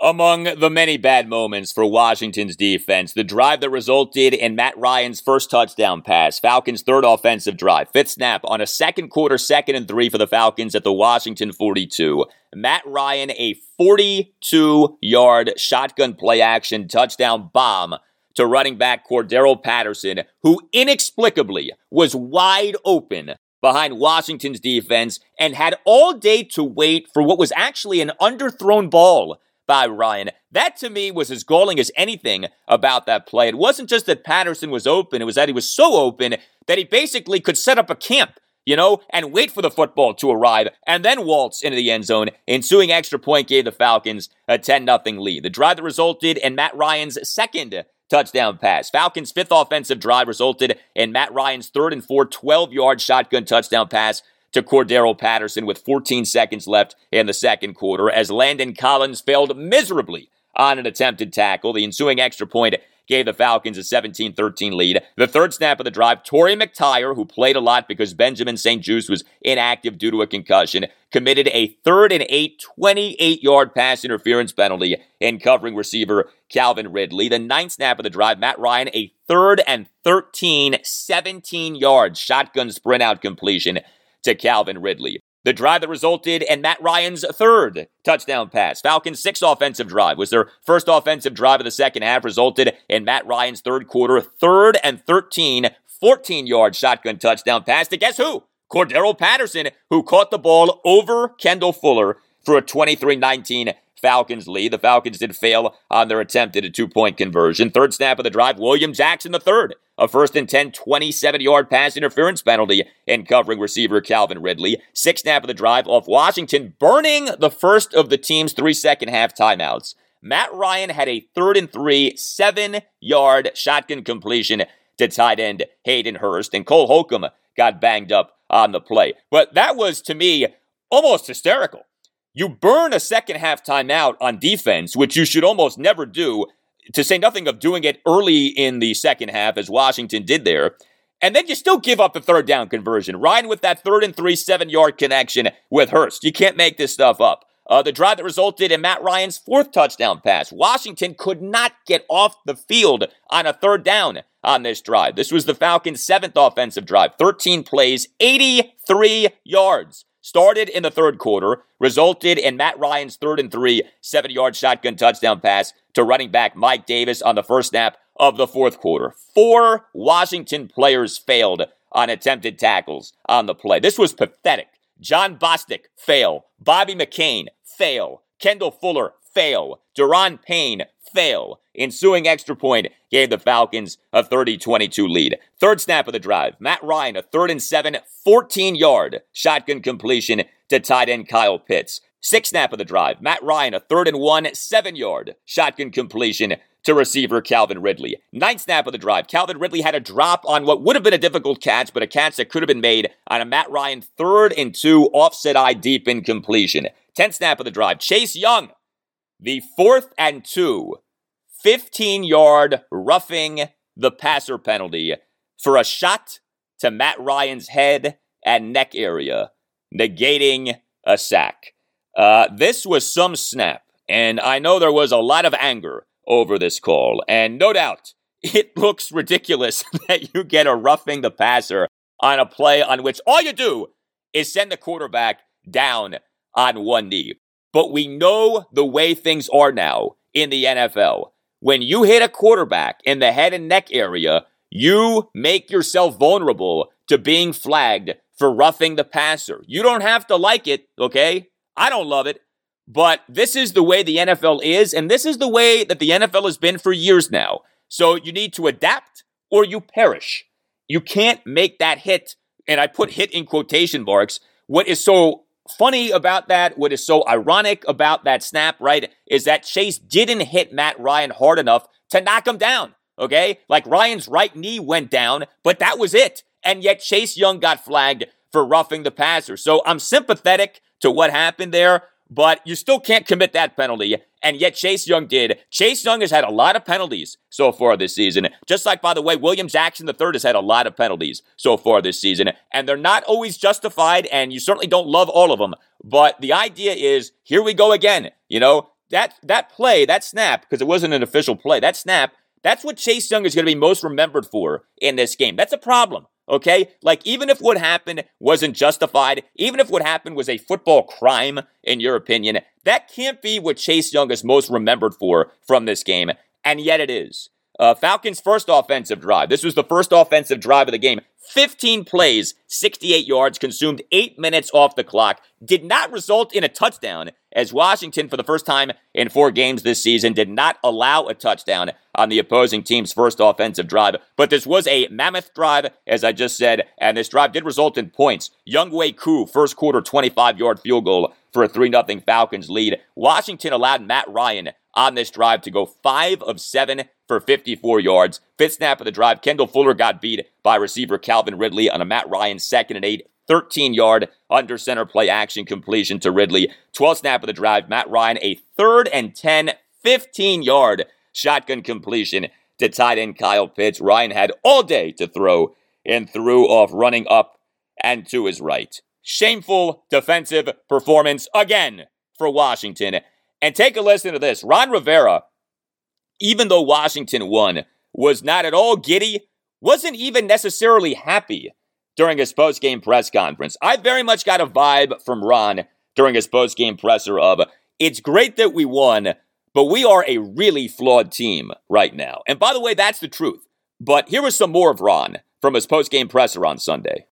Among the many bad moments for Washington's defense, the drive that resulted in Matt Ryan's first touchdown pass, Falcons' third offensive drive, fifth snap on a second quarter, second and three for the Falcons at the Washington 42. Matt Ryan, a 42 yard shotgun play action touchdown bomb to running back Cordarrelle Patterson, who inexplicably was wide open behind Washington's defense and had all day to wait for what was actually an underthrown ball by Ryan. That to me was as galling as anything about that play. It wasn't just that Patterson was open, it was that he was so open that he basically could set up a camp, you know, and wait for the football to arrive and then waltz into the end zone. Ensuing extra point gave the Falcons a 10 0 lead. The drive that resulted in Matt Ryan's second touchdown pass. Falcons' fifth offensive drive resulted in Matt Ryan's third and four 12 yard shotgun touchdown pass to Cordarrelle Patterson with 14 seconds left in the second quarter as Landon Collins failed miserably on an attempted tackle. The ensuing extra point gave the Falcons a 17 13 lead. The third snap of the drive, Torry McTyer, who played a lot because Benjamin St-Juste was inactive due to a concussion, committed a third and eight 28 yard pass interference penalty in covering receiver Calvin Ridley. The ninth snap of the drive, Matt Ryan, a third and 13, 17 yard shotgun sprint out completion to Calvin Ridley. The drive that resulted in Matt Ryan's third touchdown pass. Falcons' sixth offensive drive was their first offensive drive of the second half, resulted in Matt Ryan's third quarter, third and 13, 14 yard shotgun touchdown pass to guess who? Cordarrelle Patterson, who caught the ball over Kendall Fuller for a 23 19 Falcons lead. The Falcons did fail on their attempt at a two point conversion. Third snap of the drive, William Jackson the third. A first and 10, 27 yard pass interference penalty in covering receiver Calvin Ridley. Sixth snap of the drive off Washington, burning the first of the team's three second half timeouts. Matt Ryan had a third and three, seven yard shotgun completion to tight end Hayden Hurst, and Cole Holcomb got banged up on the play. But that was, to me, almost hysterical. You burn a second half timeout on defense, which you should almost never do, to say nothing of doing it early in the second half, as Washington did there. And then you still give up the third down conversion. Ryan with that third and three, seven yard connection with Hurst. You can't make this stuff up. Uh, the drive that resulted in Matt Ryan's fourth touchdown pass. Washington could not get off the field on a third down on this drive. This was the Falcons' seventh offensive drive. 13 plays, 83 yards started in the third quarter, resulted in Matt Ryan's third and three, seven yard shotgun touchdown pass to running back Mike Davis on the first snap of the fourth quarter. Four Washington players failed on attempted tackles on the play. This was pathetic. Jon Bostic, fail. Bobby McCain, fail. Kendall Fuller, fail. Daron Payne, fail. Ensuing extra point gave the Falcons a 30 22 lead. Third snap of the drive. Matt Ryan, a third and seven, 14 yard shotgun completion to tight end Kyle Pitts. Sixth snap of the drive. Matt Ryan, a third and one, seven yard shotgun completion to receiver Calvin Ridley. Ninth snap of the drive. Calvin Ridley had a drop on what would have been a difficult catch, but a catch that could have been made on a Matt Ryan third and two offset eye deep incompletion. Tenth snap of the drive. Chase Young, the fourth and two 15 yard roughing the passer penalty for a shot to Matt Ryan's head and neck area, negating a sack. Uh, this was some snap, and I know there was a lot of anger over this call, and no doubt (laughs) it looks ridiculous (laughs) that you get a roughing the passer on a play on which all you do is send the quarterback down on one knee. But we know the way things are now in the NFL when you hit a quarterback in the head and neck area, you make yourself vulnerable to being flagged for roughing the passer. You don't have to like it, okay? I don't love it, but this is the way the NFL is, and this is the way that the NFL has been for years now. So you need to adapt or you perish. You can't make that hit, and I put hit in quotation marks. What is so funny about that, what is so ironic about that snap, right, is that Chase didn't hit Matt Ryan hard enough to knock him down. Okay? Like Ryan's right knee went down, but that was it. And yet Chase Young got flagged for roughing the passer. So I'm sympathetic to what happened there, but you still can't commit that penalty. And yet Chase Young did. Chase Young has had a lot of penalties so far this season. Just like, by the way, William Jackson III has had a lot of penalties so far this season. And they're not always justified, and you certainly don't love all of them. But the idea is here we go again. You know, that that play, that snap, because it wasn't an official play, that snap, that's what Chase Young is going to be most remembered for in this game. That's a problem. Okay? Like, even if what happened wasn't justified, even if what happened was a football crime, in your opinion, that can't be what Chase Young is most remembered for from this game. And yet it is. Uh, Falcons' first offensive drive. This was the first offensive drive of the game. 15 plays, 68 yards, consumed eight minutes off the clock. Did not result in a touchdown, as Washington, for the first time in four games this season, did not allow a touchdown on the opposing team's first offensive drive. But this was a mammoth drive, as I just said, and this drive did result in points. Younghoe Koo, first quarter 25 yard field goal for a 3 0 Falcons lead. Washington allowed Matt Ryan on this drive to go 5 of 7 for 54 yards. Fifth snap of the drive, Kendall Fuller got beat by receiver Calvin Ridley on a Matt Ryan second and eight. 13 yard under center play action completion to Ridley. 12th snap of the drive, Matt Ryan, a third and 10, 15 yard shotgun completion to tight end Kyle Pitts. Ryan had all day to throw and threw off running up and to his right. Shameful defensive performance again for Washington. And take a listen to this. Ron Rivera even though Washington won, was not at all giddy, wasn't even necessarily happy during his post-game press conference. I very much got a vibe from Ron during his post-game presser of, it's great that we won, but we are a really flawed team right now. And by the way, that's the truth. But here was some more of Ron from his post-game presser on Sunday.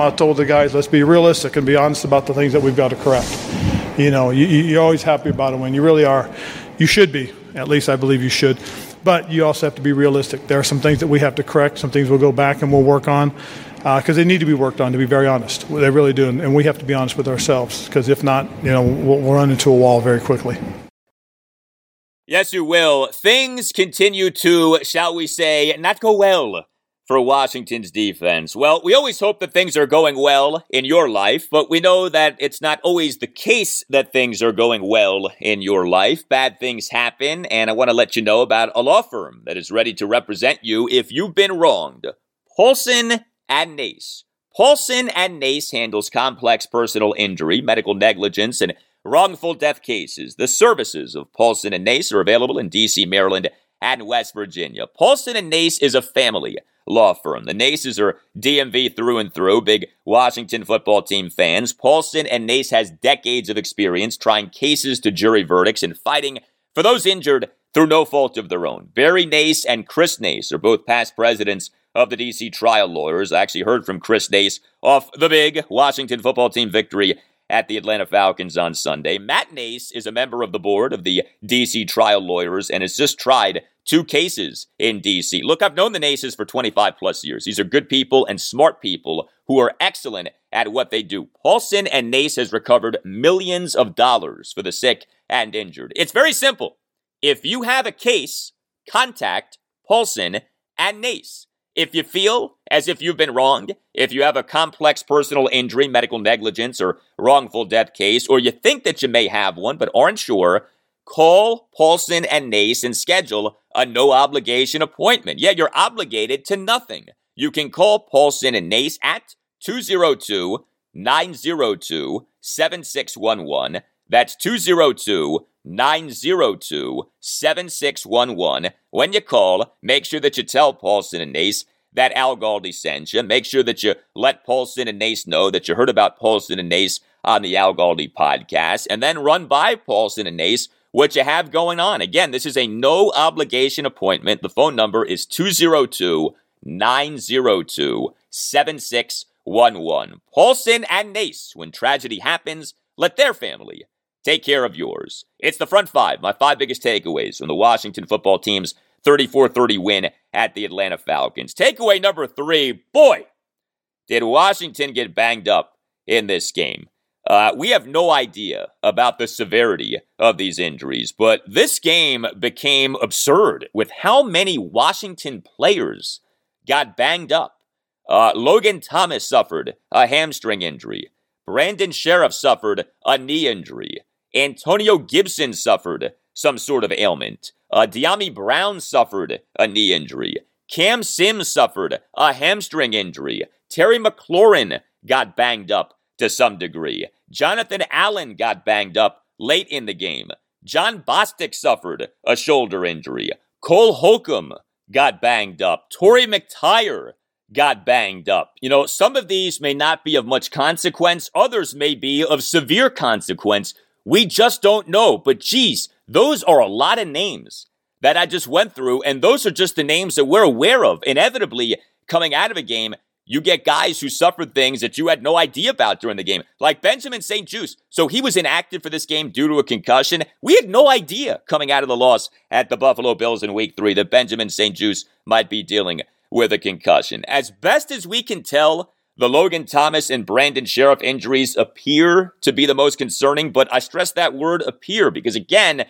I told the guys, let's be realistic and be honest about the things that we've got to correct. You know, you, you're always happy about it when you really are. You should be. At least I believe you should. But you also have to be realistic. There are some things that we have to correct, some things we'll go back and we'll work on because uh, they need to be worked on, to be very honest. They really do. And we have to be honest with ourselves because if not, you know, we'll, we'll run into a wall very quickly. Yes, you will. Things continue to, shall we say, not go well for Washington's defense? Well, we always hope that things are going well in your life, but we know that it's not always the case that things are going well in your life. Bad things happen, and I want to let you know about a law firm that is ready to represent you if you've been wronged. Paulson and Nace. Paulson and Nace handles complex personal injury, medical negligence, and wrongful death cases. The services of Paulson and Nace are available in D.C., Maryland, and West Virginia. Paulson and Nace is a family law firm. The Naces are DMV through and through, big Washington football team fans. Paulson and Nace has decades of experience trying cases to jury verdicts and fighting for those injured through no fault of their own. Barry Nace and Chris Nace are both past presidents of the DC trial lawyers. I actually heard from Chris Nace off the big Washington football team victory at the Atlanta Falcons on Sunday. Matt Nace is a member of the board of the DC trial lawyers and has just tried two cases in DC. Look, I've known the Naces for 25 plus years. These are good people and smart people who are excellent at what they do. Paulson and Nace has recovered millions of dollars for the sick and injured. It's very simple. If you have a case, contact Paulson and Nace. If you feel as if you've been wronged, if you have a complex personal injury, medical negligence, or wrongful death case, or you think that you may have one but aren't sure, call Paulson and Nace and schedule a no obligation appointment. Yeah, you're obligated to nothing. You can call Paulson and Nace at 202 902 7611. That's 202 902 7611. When you call, make sure that you tell Paulson and Nace that Al Galdi sent you. Make sure that you let Paulson and Nace know that you heard about Paulson and Nace on the Al Galdi podcast, and then run by Paulson and Nace what you have going on. Again, this is a no obligation appointment. The phone number is 202 902 7611. Paulson and Nace, when tragedy happens, let their family take care of yours. It's the front five, my five biggest takeaways from the Washington football team's 34 30 win at the Atlanta Falcons. Takeaway number three boy, did Washington get banged up in this game. Uh, we have no idea about the severity of these injuries, but this game became absurd with how many Washington players got banged up. Uh, Logan Thomas suffered a hamstring injury. Brandon Scherff suffered a knee injury. Antonio Gibson suffered some sort of ailment. Uh, Dyami Brown suffered a knee injury. Cam Sims suffered a hamstring injury. Terry McLaurin got banged up to some degree. Jonathan Allen got banged up late in the game. Jon Bostic suffered a shoulder injury. Cole Holcomb got banged up. Torry McTyer got banged up. You know, some of these may not be of much consequence, others may be of severe consequence. We just don't know. But geez, those are a lot of names that I just went through, and those are just the names that we're aware of. Inevitably, coming out of a game, you get guys who suffered things that you had no idea about during the game, like Benjamin St-Juste. So he was inactive for this game due to a concussion. We had no idea coming out of the loss at the Buffalo Bills in week three that Benjamin St-Juste might be dealing with a concussion. As best as we can tell, the Logan Thomas and Brandon Scherff injuries appear to be the most concerning, but I stress that word appear because, again,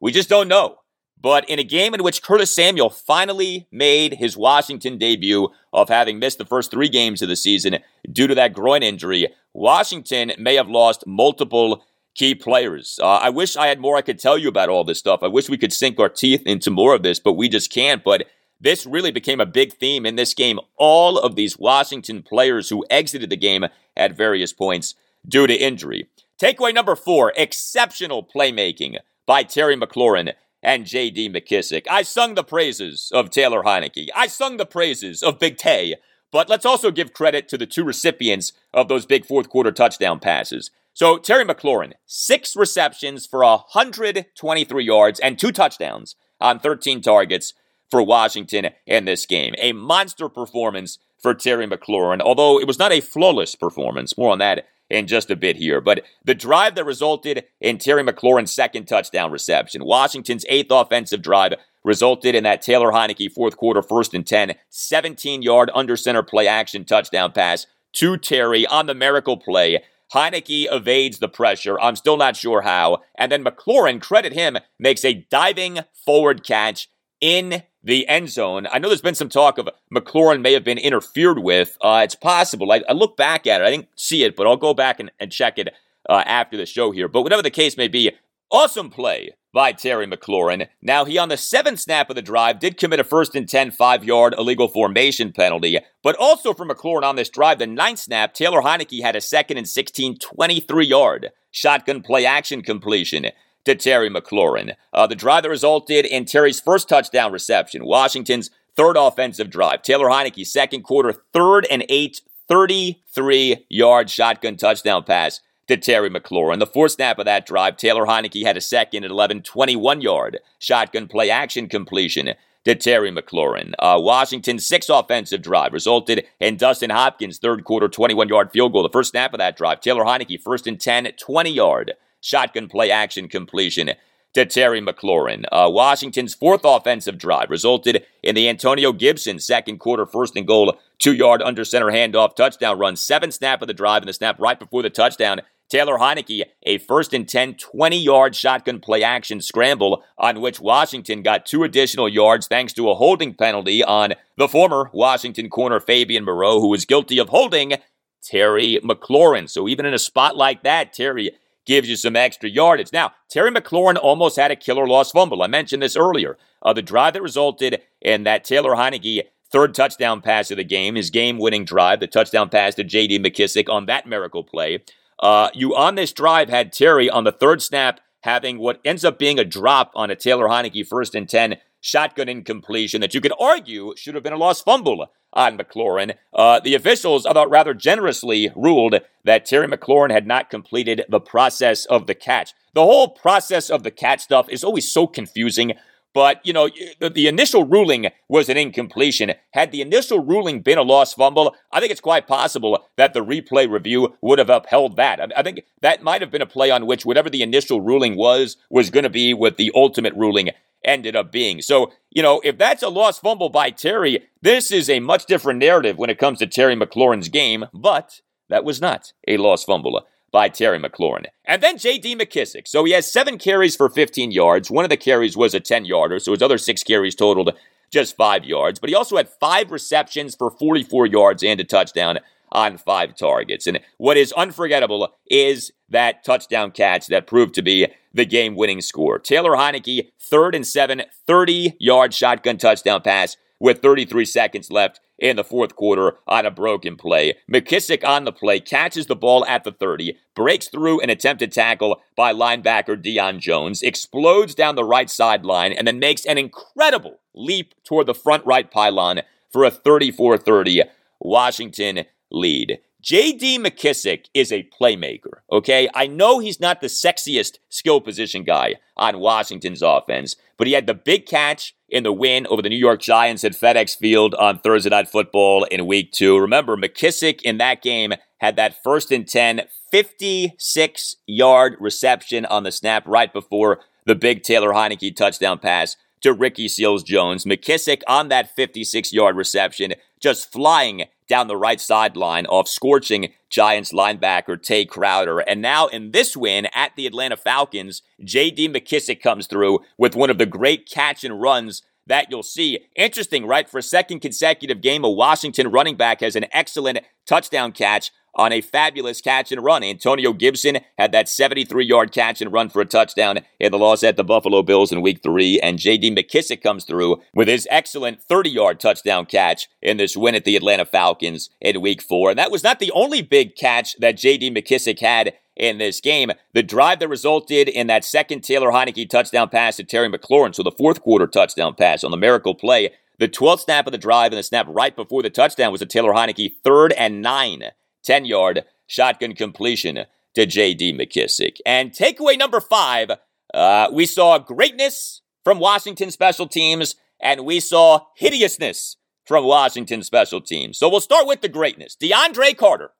we just don't know. But in a game in which Curtis Samuel finally made his Washington debut of having missed the first three games of the season due to that groin injury, Washington may have lost multiple key players. Uh, I wish I had more I could tell you about all this stuff. I wish we could sink our teeth into more of this, but we just can't. But this really became a big theme in this game. All of these Washington players who exited the game at various points due to injury. Takeaway number four exceptional playmaking by Terry McLaurin and J.D. McKissic. I sung the praises of Taylor Heinicke. I sung the praises of Big Tay. But let's also give credit to the two recipients of those big fourth quarter touchdown passes. So Terry McLaurin, six receptions for 123 yards and two touchdowns on 13 targets for Washington in this game. A monster performance for Terry McLaurin, although it was not a flawless performance. More on that in just a bit here. But the drive that resulted in Terry McLaurin's second touchdown reception, Washington's eighth offensive drive, resulted in that Taylor Heinicke fourth quarter first and 10, 17 yard under center play action touchdown pass to Terry on the miracle play. Heinicke evades the pressure. I'm still not sure how. And then McLaurin, credit him, makes a diving forward catch in the end zone. I know there's been some talk of McLaurin may have been interfered with. Uh, it's possible. I, I, look back at it. I didn't see it, but I'll go back and, and check it uh, after the show here. But whatever the case may be, awesome play by Terry McLaurin. Now, he on the seventh snap of the drive did commit a first and 10 five yard illegal formation penalty, but also for McLaurin on this drive, the ninth snap, Taylor Heinicke had a second and 16 23 yard shotgun play action completion to Terry McLaurin. Uh, the drive that resulted in Terry's first touchdown reception, Washington's third offensive drive. Taylor Heinicke, second quarter, third and eight, 33 yard shotgun touchdown pass to Terry McLaurin. The fourth snap of that drive, Taylor Heinicke had a second at 11, 21 yard shotgun play action completion to Terry McLaurin. Uh, Washington's sixth offensive drive resulted in Dustin Hopkins' third quarter 21 yard field goal. The first snap of that drive, Taylor Heinicke, first and 10, 20 yard shotgun play action completion to Terry McLaurin. Uh, Washington's fourth offensive drive resulted in the Antonio Gibson second quarter first and goal, two yard under center handoff touchdown run. Seven snap of the drive and the snap right before the touchdown. Taylor Heinicke, a first and 10, 20 yard shotgun play action scramble on which Washington got two additional yards thanks to a holding penalty on the former Washington corner Fabian Moreau, who was guilty of holding Terry McLaurin. So even in a spot like that, Terry gives you some extra yardage. Now, Terry McLaurin almost had a killer loss fumble. I mentioned this earlier. Uh, the drive that resulted in that Taylor Heinicke third touchdown pass of the game, his game winning drive, the touchdown pass to J.D. McKissic on that miracle play. Uh, you on this drive had Terry on the third snap having what ends up being a drop on a Taylor Heinicke first and 10 shotgun incompletion that you could argue should have been a lost fumble on McLaurin. Uh, the officials, about rather generously, ruled that Terry McLaurin had not completed the process of the catch. The whole process of the catch stuff is always so confusing. But, you know, the initial ruling was an incompletion. Had the initial ruling been a lost fumble, I think it's quite possible that the replay review would have upheld that. I think that might have been a play on which whatever the initial ruling was, was going to be what the ultimate ruling ended up being. So, you know, if that's a lost fumble by Terry, this is a much different narrative when it comes to Terry McLaurin's game, but that was not a lost fumble by Terry McLaurin. And then J.D. McKissic. So he has seven carries for 15 yards. One of the carries was a 10 yarder, so his other six carries totaled just five yards, but he also had five receptions for 44 yards and a touchdown on five targets. And what is unforgettable is that touchdown catch that proved to be the game winning score. Taylor Heinicke, third and seven, 30 yard shotgun touchdown pass with 33 seconds left in the fourth quarter on a broken play. McKissic on the play catches the ball at the 30, breaks through an attempted tackle by linebacker Deion Jones, explodes down the right sideline, and then makes an incredible leap toward the front right pylon for a 34 30 Washington lead. J.D. McKissic is a playmaker, okay? I know he's not the sexiest skill position guy on Washington's offense, but he had the big catch in the win over the New York Giants at FedEx Field on Thursday Night Football in week two. Remember, McKissic in that game had that first and 10, 56 yard reception on the snap right before the big Taylor Heinicke touchdown pass to Ricky Seals Jones. McKissic on that 56 yard reception, just flying down the right sideline off scorching Giants linebacker Tae Crowder. And now in this win at the Atlanta Falcons, J.D. McKissic comes through with one of the great catch and runs that you'll see. Interesting, right? For a second consecutive game, a Washington running back has an excellent touchdown catch on a fabulous catch and run. Antonio Gibson had that 73 yard catch and run for a touchdown in the loss at the Buffalo Bills in week three. And JD McKissic comes through with his excellent 30 yard touchdown catch in this win at the Atlanta Falcons in week four. And that was not the only big catch that JD McKissic had in this game. The drive that resulted in that second Taylor Heinicke touchdown pass to Terry McLaurin, so the fourth quarter touchdown pass on the miracle play. The 12th snap of the drive and the snap right before the touchdown was a Taylor Heinicke third and nine 10 yard shotgun completion to J.D. McKissic. And takeaway number five uh, we saw greatness from Washington special teams, and we saw hideousness from Washington special teams. So we'll start with the greatness. DeAndre Carter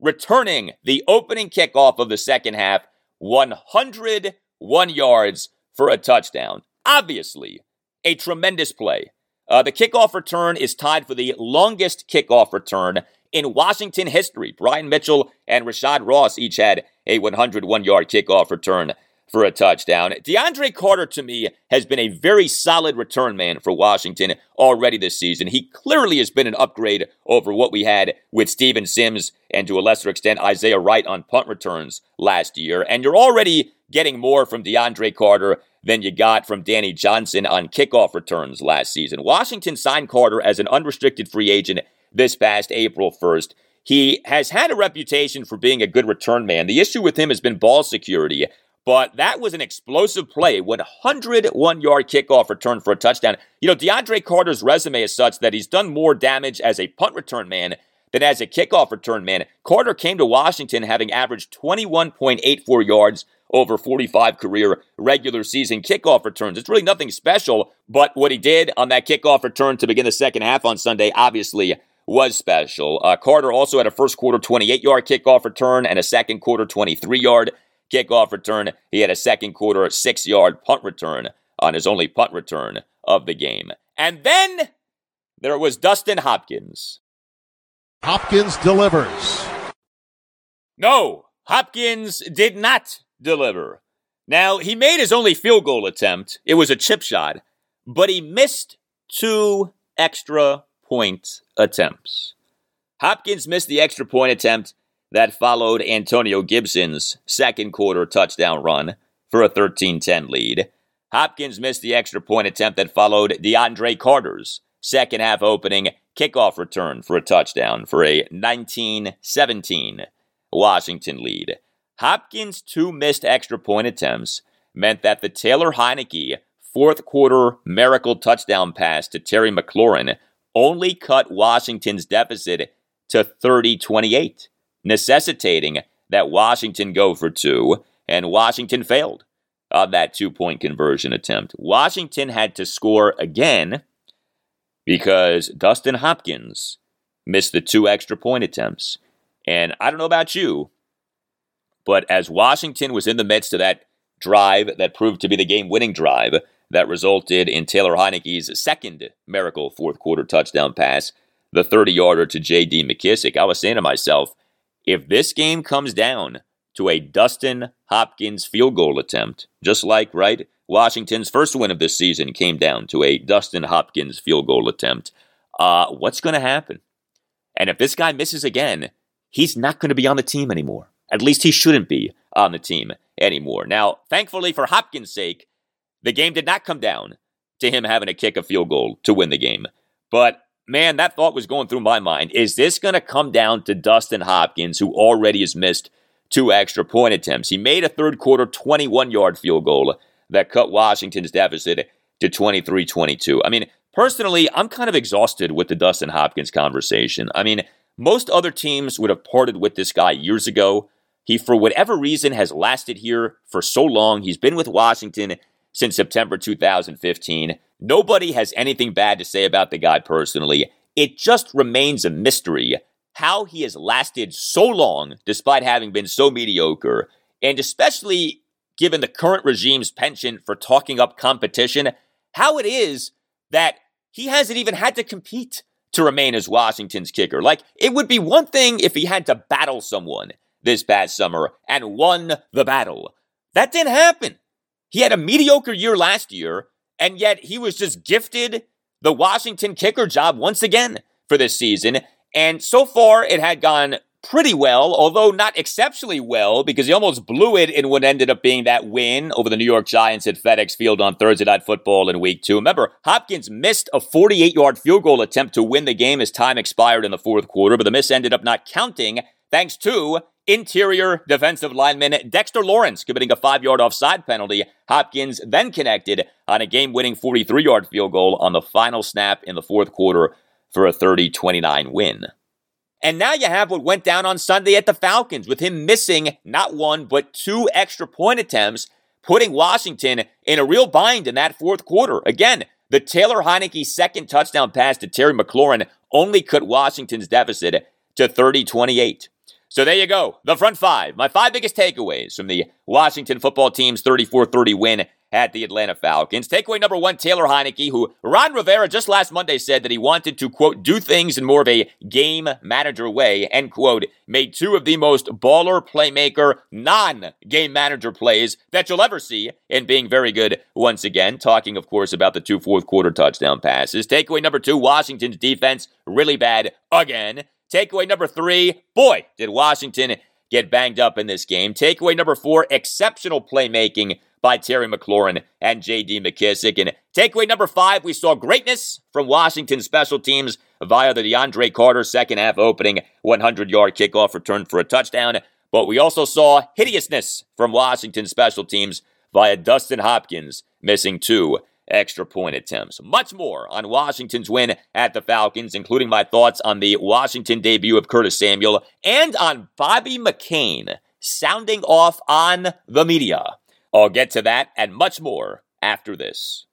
returning the opening kickoff of the second half, 101 yards for a touchdown. Obviously, a tremendous play. Uh, the kickoff return is tied for the longest kickoff return in Washington history. Brian Mitchell and Rashad Ross each had a 101 yard kickoff return for a touchdown. DeAndre Carter, to me, has been a very solid return man for Washington already this season. He clearly has been an upgrade over what we had with Steven Sims and to a lesser extent Isaiah Wright on punt returns last year. And you're already getting more from DeAndre Carter than you got from Danny Johnson on kickoff returns last season. Washington signed Carter as an unrestricted free agent this past April 1st. He has had a reputation for being a good return man. The issue with him has been ball security, but that was an explosive play. 101 yard kickoff return for a touchdown. You know, DeAndre Carter's resume is such that he's done more damage as a punt return man than as a kickoff return man. Carter came to Washington having averaged 21.84 yards over 45 career regular season kickoff returns. It's really nothing special, but what he did on that kickoff return to begin the second half on Sunday obviously was special. Uh, Carter also had a first quarter 28 yard kickoff return and a second quarter 23 yard kickoff return. He had a second quarter 6 yard punt return on his only punt return of the game. And then there was Dustin Hopkins. Hopkins delivers. No, Hopkins did not deliver. Now, he made his only field goal attempt. It was a chip shot, but he missed two extra point attempts. Hopkins missed the extra point attempt that followed Antonio Gibson's second quarter touchdown run for a 13 10 lead. Hopkins missed the extra point attempt that followed DeAndre Carter's second half opening kickoff return for a touchdown for a 19 17 Washington lead. Hopkins' two missed extra point attempts meant that the Taylor Heinicke fourth quarter miracle touchdown pass to Terry McLaurin only cut Washington's deficit to 30 28, necessitating that Washington go for two, and Washington failed on that two point conversion attempt. Washington had to score again because Dustin Hopkins missed the two extra point attempts. And I don't know about you, but as Washington was in the midst of that drive that proved to be the game winning drive, that resulted in Taylor Heinicke's second miracle fourth quarter touchdown pass, the 30 yarder to J.D. McKissic. I was saying to myself, if this game comes down to a Dustin Hopkins field goal attempt, just like, right, Washington's first win of this season came down to a Dustin Hopkins field goal attempt. Uh, what's going to happen? And if this guy misses again, he's not going to be on the team anymore. At least he shouldn't be on the team anymore. Now, thankfully for Hopkins' sake, the game did not come down to him having to kick a field goal to win the game. But man, that thought was going through my mind. Is this going to come down to Dustin Hopkins, who already has missed two extra point attempts? He made a third quarter 21 yard field goal that cut Washington's deficit to 23 22. I mean, personally, I'm kind of exhausted with the Dustin Hopkins conversation. I mean, most other teams would have parted with this guy years ago. He, for whatever reason, has lasted here for so long. He's been with Washington since September 2015. Nobody has anything bad to say about the guy personally. It just remains a mystery how he has lasted so long despite having been so mediocre, and especially given the current regime's penchant for talking up competition, how it is that he hasn't even had to compete to remain as Washington's kicker. Like, it would be one thing if he had to battle someone this past summer and won the battle. That didn't happen. He had a mediocre year last year, and yet he was just gifted the Washington kicker job once again for this season. And so far, it had gone pretty well, although not exceptionally well, because he almost blew it in what ended up being that win over the New York Giants at FedEx Field on Thursday Night Football in week two. Remember, Hopkins missed a 48 yard field goal attempt to win the game as time expired in the fourth quarter, but the miss ended up not counting thanks to interior defensive lineman Dexter Lawrence committing a five yard offside penalty. Hopkins then connected on a game winning 43 yard field goal on the final snap in the fourth quarter for a 30 29 win. And now you have what went down on Sunday at the Falcons with him missing not one, but two extra point attempts, putting Washington in a real bind in that fourth quarter. Again, the Taylor Heinicke second touchdown pass to Terry McLaurin only cut Washington's deficit to 30 28. So there you go. The front five. My five biggest takeaways from the Washington football team's 34 30 win at the Atlanta Falcons. Takeaway number one, Taylor Heinicke, who Ron Rivera just last Monday said that he wanted to, quote, do things in more of a game manager way, end quote, made two of the most baller playmaker, non game manager plays that you'll ever see, and being very good once again. Talking, of course, about the two fourth quarter touchdown passes. Takeaway number two, Washington's defense, really bad again. Takeaway number three, boy, did Washington get banged up in this game. Takeaway number four, exceptional playmaking by Terry McLaurin and J.D. McKissic. And takeaway number five, we saw greatness from Washington special teams via the DeAndre Carter second half opening 100 yard kickoff return for a touchdown. But we also saw hideousness from Washington special teams via Dustin Hopkins missing two extra point attempts. Much more on Washington's win at the Falcons, including my thoughts on the Washington debut of Curtis Samuel and on Bobby McCain sounding off on the media. I'll get to that and much more after this.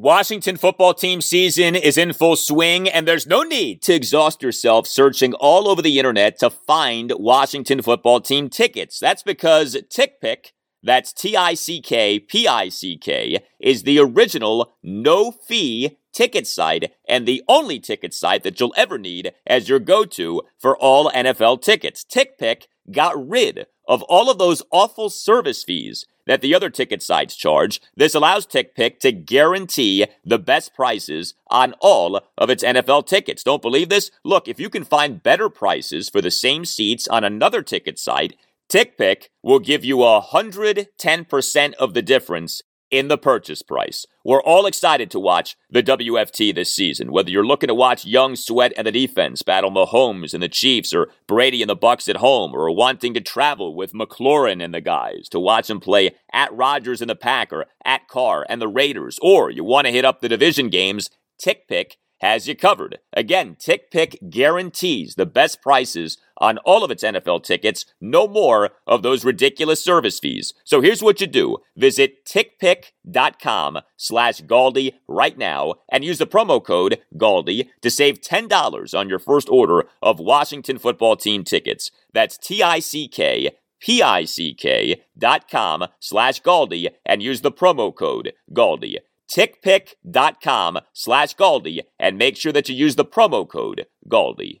Washington football team season is in full swing, and there's no need to exhaust yourself searching all over the internet to find Washington football team tickets. That's because TickPick, that's T I C K P I C K, is the original no fee ticket site and the only ticket site that you'll ever need as your go to for all NFL tickets. TickPick got rid of all of those awful service fees that the other ticket sites charge. This allows TickPick to guarantee the best prices on all of its NFL tickets. Don't believe this? Look, if you can find better prices for the same seats on another ticket site, TickPick will give you 110% of the difference in the purchase price. We're all excited to watch the WFT this season. Whether you're looking to watch Young Sweat and the defense battle Mahomes and the Chiefs, or Brady and the Bucs at home, or wanting to travel with McLaurin and the guys to watch them play at Rodgers and the Packer, at Carr and the Raiders, or you want to hit up the division games, TickPick has you covered. Again, TickPick guarantees the best prices on all of its NFL tickets, no more of those ridiculous service fees. So here's what you do. Visit tickpick.com slash Galdi right now and use the promo code Galdi to save $10 on your first order of Washington football team tickets. That's T-I-C-K P-I-C-K dot com slash Galdi and use the promo code Galdi tickpick.com slash Galdi and make sure that you use the promo code Galdi.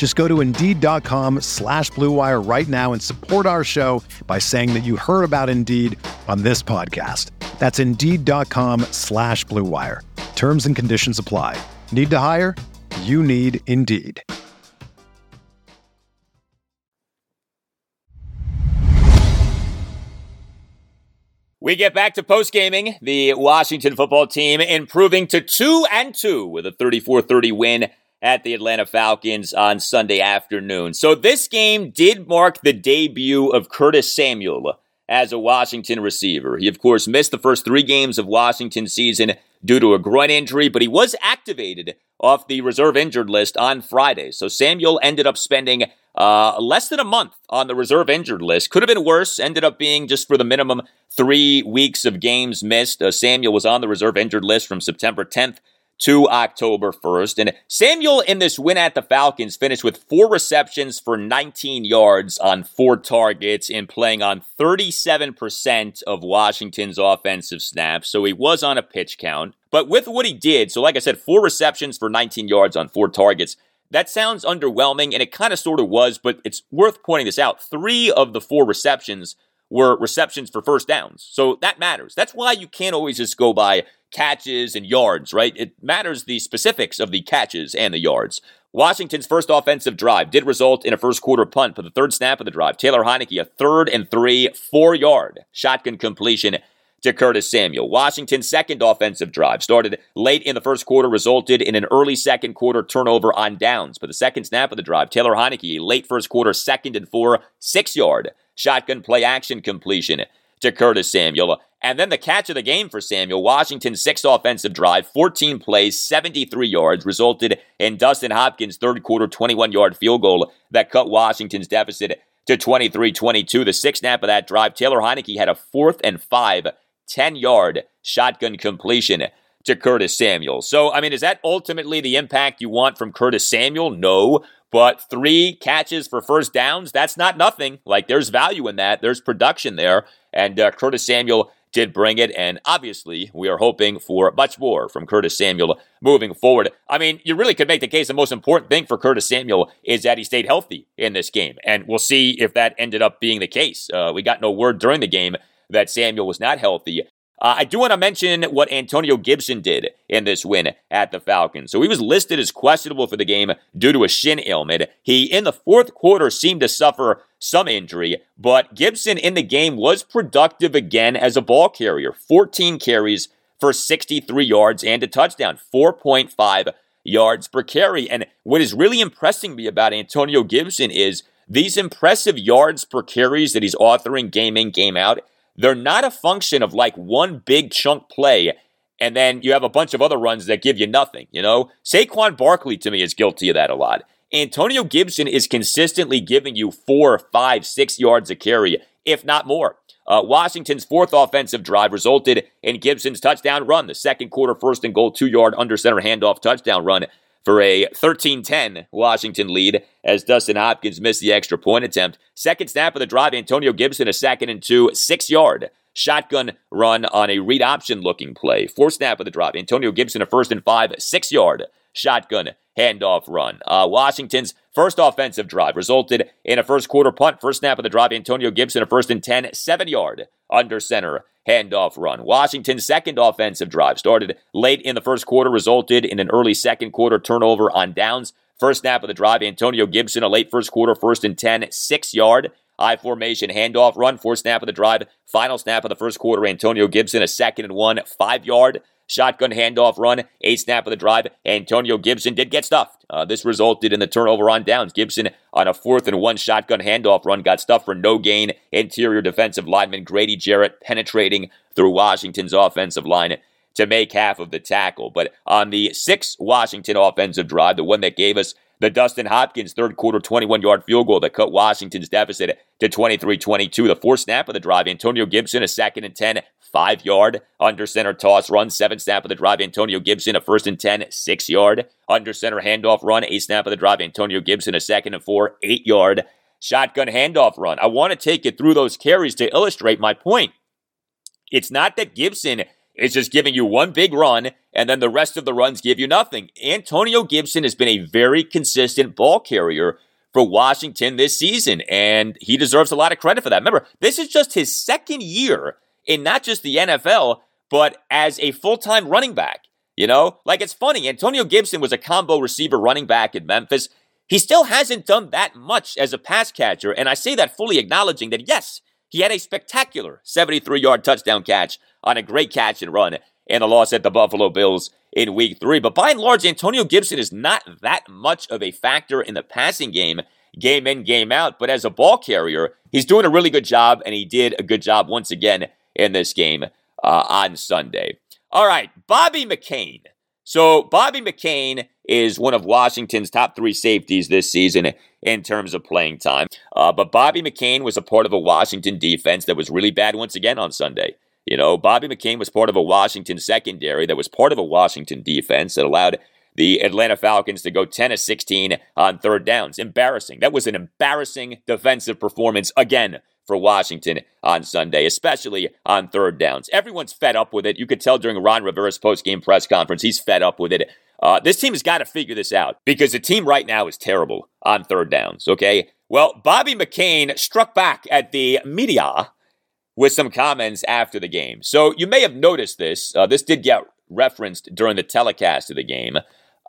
Just go to Indeed.com slash BlueWire right now and support our show by saying that you heard about Indeed on this podcast. That's Indeed.com slash BlueWire. Terms and conditions apply. Need to hire? You need Indeed. We get back to post gaming. The Washington football team improving to 2 and 2 with a 34-30 win at the Atlanta Falcons on Sunday afternoon. So this game did mark the debut of Curtis Samuel as a Washington receiver. He of course missed the first 3 games of Washington season due to a groin injury, but he was activated off the reserve injured list on Friday. So Samuel ended up spending uh, less than a month on the reserve injured list. Could have been worse. Ended up being just for the minimum three weeks of games missed. Uh, Samuel was on the reserve injured list from September 10th to October 1st. And Samuel in this win at the Falcons finished with four receptions for 19 yards on four targets in playing on 37% of Washington's offensive snaps. So he was on a pitch count. But with what he did, so like I said, four receptions for 19 yards on four targets. That sounds underwhelming, and it kind of sort of was, but it's worth pointing this out. Three of the four receptions were receptions for first downs. So that matters. That's why you can't always just go by catches and yards, right? It matters the specifics of the catches and the yards. Washington's first offensive drive did result in a first quarter punt for the third snap of the drive. Taylor Heinicke, a third and three, four yard shotgun completion to Curtis Samuel. Washington's second offensive drive started late in the first quarter, resulted in an early second quarter turnover on downs. But the second snap of the drive, Taylor Heinicke, late first quarter, second and four, six yard shotgun play action completion to Curtis Samuel. And then the catch of the game for Samuel, Washington's sixth offensive drive, 14 plays, 73 yards, resulted in Dustin Hopkins' third quarter 21 yard field goal that cut Washington's deficit to 23 22. The sixth snap of that drive, Taylor Heinicke had a fourth and five 10 yard shotgun completion to Curtis Samuel. So, I mean, is that ultimately the impact you want from Curtis Samuel? No. But three catches for first downs, that's not nothing. Like, there's value in that, there's production there. And uh, Curtis Samuel did bring it. And obviously, we are hoping for much more from Curtis Samuel moving forward. I mean, you really could make the case the most important thing for Curtis Samuel is that he stayed healthy in this game. And we'll see if that ended up being the case. Uh, we got no word during the game that Samuel was not healthy. Uh, I do want to mention what Antonio Gibson did in this win at the Falcons. So he was listed as questionable for the game due to a shin ailment. He, in the fourth quarter, seemed to suffer some injury, but Gibson in the game was productive again as a ball carrier. 14 carries for 63 yards and a touchdown, 4.5 yards per carry. And what is really impressing me about Antonio Gibson is these impressive yards per carries that he's authoring game in, game out they're not a function of like one big chunk play and then you have a bunch of other runs that give you nothing, you know? Saquon Barkley to me is guilty of that a lot. Antonio Gibson is consistently giving you four, five, six yards a carry, if not more. Uh, Washington's fourth offensive drive resulted in Gibson's touchdown run, the second quarter first and goal, two yard under center handoff touchdown run for a 13 10 Washington lead as Dustin Hopkins missed the extra point attempt. Second snap of the drive, Antonio Gibson, a second and two, six yard shotgun run on a read option looking play. Fourth snap of the drive, Antonio Gibson, a first and five, six yard shotgun handoff run. Uh, Washington's first offensive drive resulted in a first quarter punt. First snap of the drive, Antonio Gibson, a first and 10, seven yard under center handoff run. Washington's second offensive drive started late in the first quarter, resulted in an early second quarter turnover on downs. First snap of the drive, Antonio Gibson, a late first quarter, first and 10, six yard I formation handoff run, fourth snap of the drive, final snap of the first quarter. Antonio Gibson, a second and one, five yard shotgun handoff run, eight snap of the drive. Antonio Gibson did get stuffed. Uh, this resulted in the turnover on downs. Gibson on a fourth and one shotgun handoff run got stuffed for no gain. Interior defensive lineman Grady Jarrett penetrating through Washington's offensive line to make half of the tackle. But on the sixth Washington offensive drive, the one that gave us the Dustin Hopkins third quarter 21 yard field goal that cut Washington's deficit to 23 22. The fourth snap of the drive, Antonio Gibson, a second and 10, five yard under center toss run, seven snap of the drive, Antonio Gibson, a first and 10, six yard under center handoff run, eight snap of the drive, Antonio Gibson, a second and four, eight yard shotgun handoff run. I want to take it through those carries to illustrate my point. It's not that Gibson is just giving you one big run and then the rest of the runs give you nothing. Antonio Gibson has been a very consistent ball carrier for Washington this season, and he deserves a lot of credit for that. Remember, this is just his second year in not just the NFL, but as a full time running back. You know, like it's funny, Antonio Gibson was a combo receiver running back in Memphis. He still hasn't done that much as a pass catcher, and I say that fully acknowledging that, yes, he had a spectacular 73 yard touchdown catch on a great catch and run and the loss at the Buffalo Bills in week three. But by and large, Antonio Gibson is not that much of a factor in the passing game, game in, game out. But as a ball carrier, he's doing a really good job, and he did a good job once again in this game uh, on Sunday. All right, Bobby McCain. So, Bobby McCain is one of Washington's top three safeties this season in terms of playing time. Uh, but Bobby McCain was a part of a Washington defense that was really bad once again on Sunday. You know, Bobby McCain was part of a Washington secondary that was part of a Washington defense that allowed the Atlanta Falcons to go 10 of 16 on third downs. Embarrassing. That was an embarrassing defensive performance again for Washington on Sunday, especially on third downs. Everyone's fed up with it. You could tell during Ron Rivera's post-game press conference, he's fed up with it. Uh, this team has got to figure this out because the team right now is terrible on third downs, okay? Well, Bobby McCain struck back at the media with some comments after the game. So you may have noticed this. Uh, this did get referenced during the telecast of the game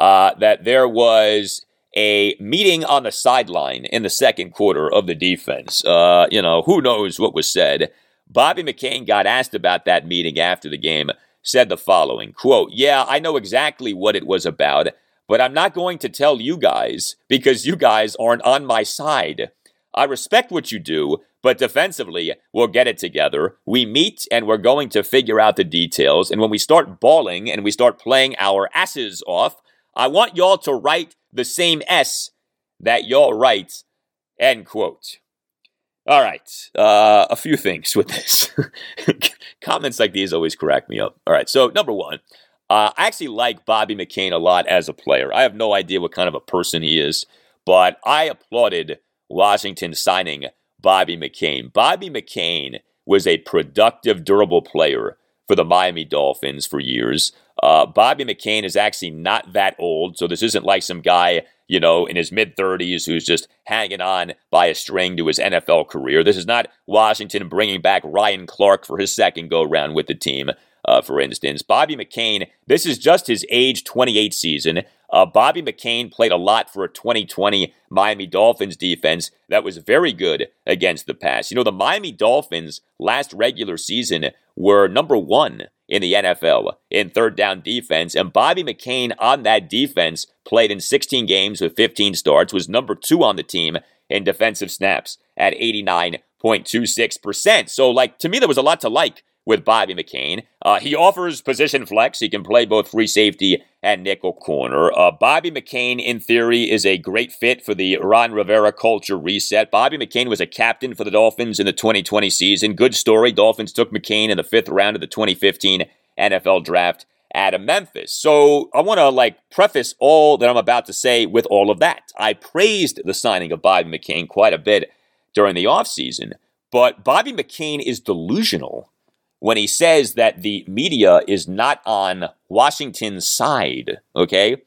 uh, that there was a meeting on the sideline in the second quarter of the defense. Uh, you know, who knows what was said. Bobby McCain got asked about that meeting after the game, said the following quote, Yeah, I know exactly what it was about, but I'm not going to tell you guys because you guys aren't on my side. I respect what you do, but defensively, we'll get it together. We meet and we're going to figure out the details. And when we start balling and we start playing our asses off, I want y'all to write the same S that y'all write. End quote. All right, uh, a few things with this. (laughs) Comments like these always crack me up. All right, so number one, uh, I actually like Bobby McCain a lot as a player. I have no idea what kind of a person he is, but I applauded Washington signing Bobby McCain. Bobby McCain was a productive, durable player for the Miami Dolphins for years. Uh, Bobby McCain is actually not that old, so this isn't like some guy, you know, in his mid 30s who's just hanging on by a string to his NFL career. This is not Washington bringing back Ryan Clark for his second go round with the team uh, for instance. Bobby McCain, this is just his age 28 season. Uh, Bobby McCain played a lot for a 2020 Miami Dolphins defense that was very good against the pass. You know, the Miami Dolphins last regular season were number one in the NFL in third down defense, and Bobby McCain on that defense played in 16 games with 15 starts, was number two on the team in defensive snaps at 89.26%. So, like, to me, there was a lot to like with Bobby McCain. Uh, he offers position flex. He can play both free safety and nickel corner. Uh, Bobby McCain, in theory, is a great fit for the Ron Rivera culture reset. Bobby McCain was a captain for the Dolphins in the 2020 season. Good story. Dolphins took McCain in the fifth round of the 2015 NFL draft out of Memphis. So I want to like preface all that I'm about to say with all of that. I praised the signing of Bobby McCain quite a bit during the offseason, but Bobby McCain is delusional when he says that the media is not on Washington's side, okay?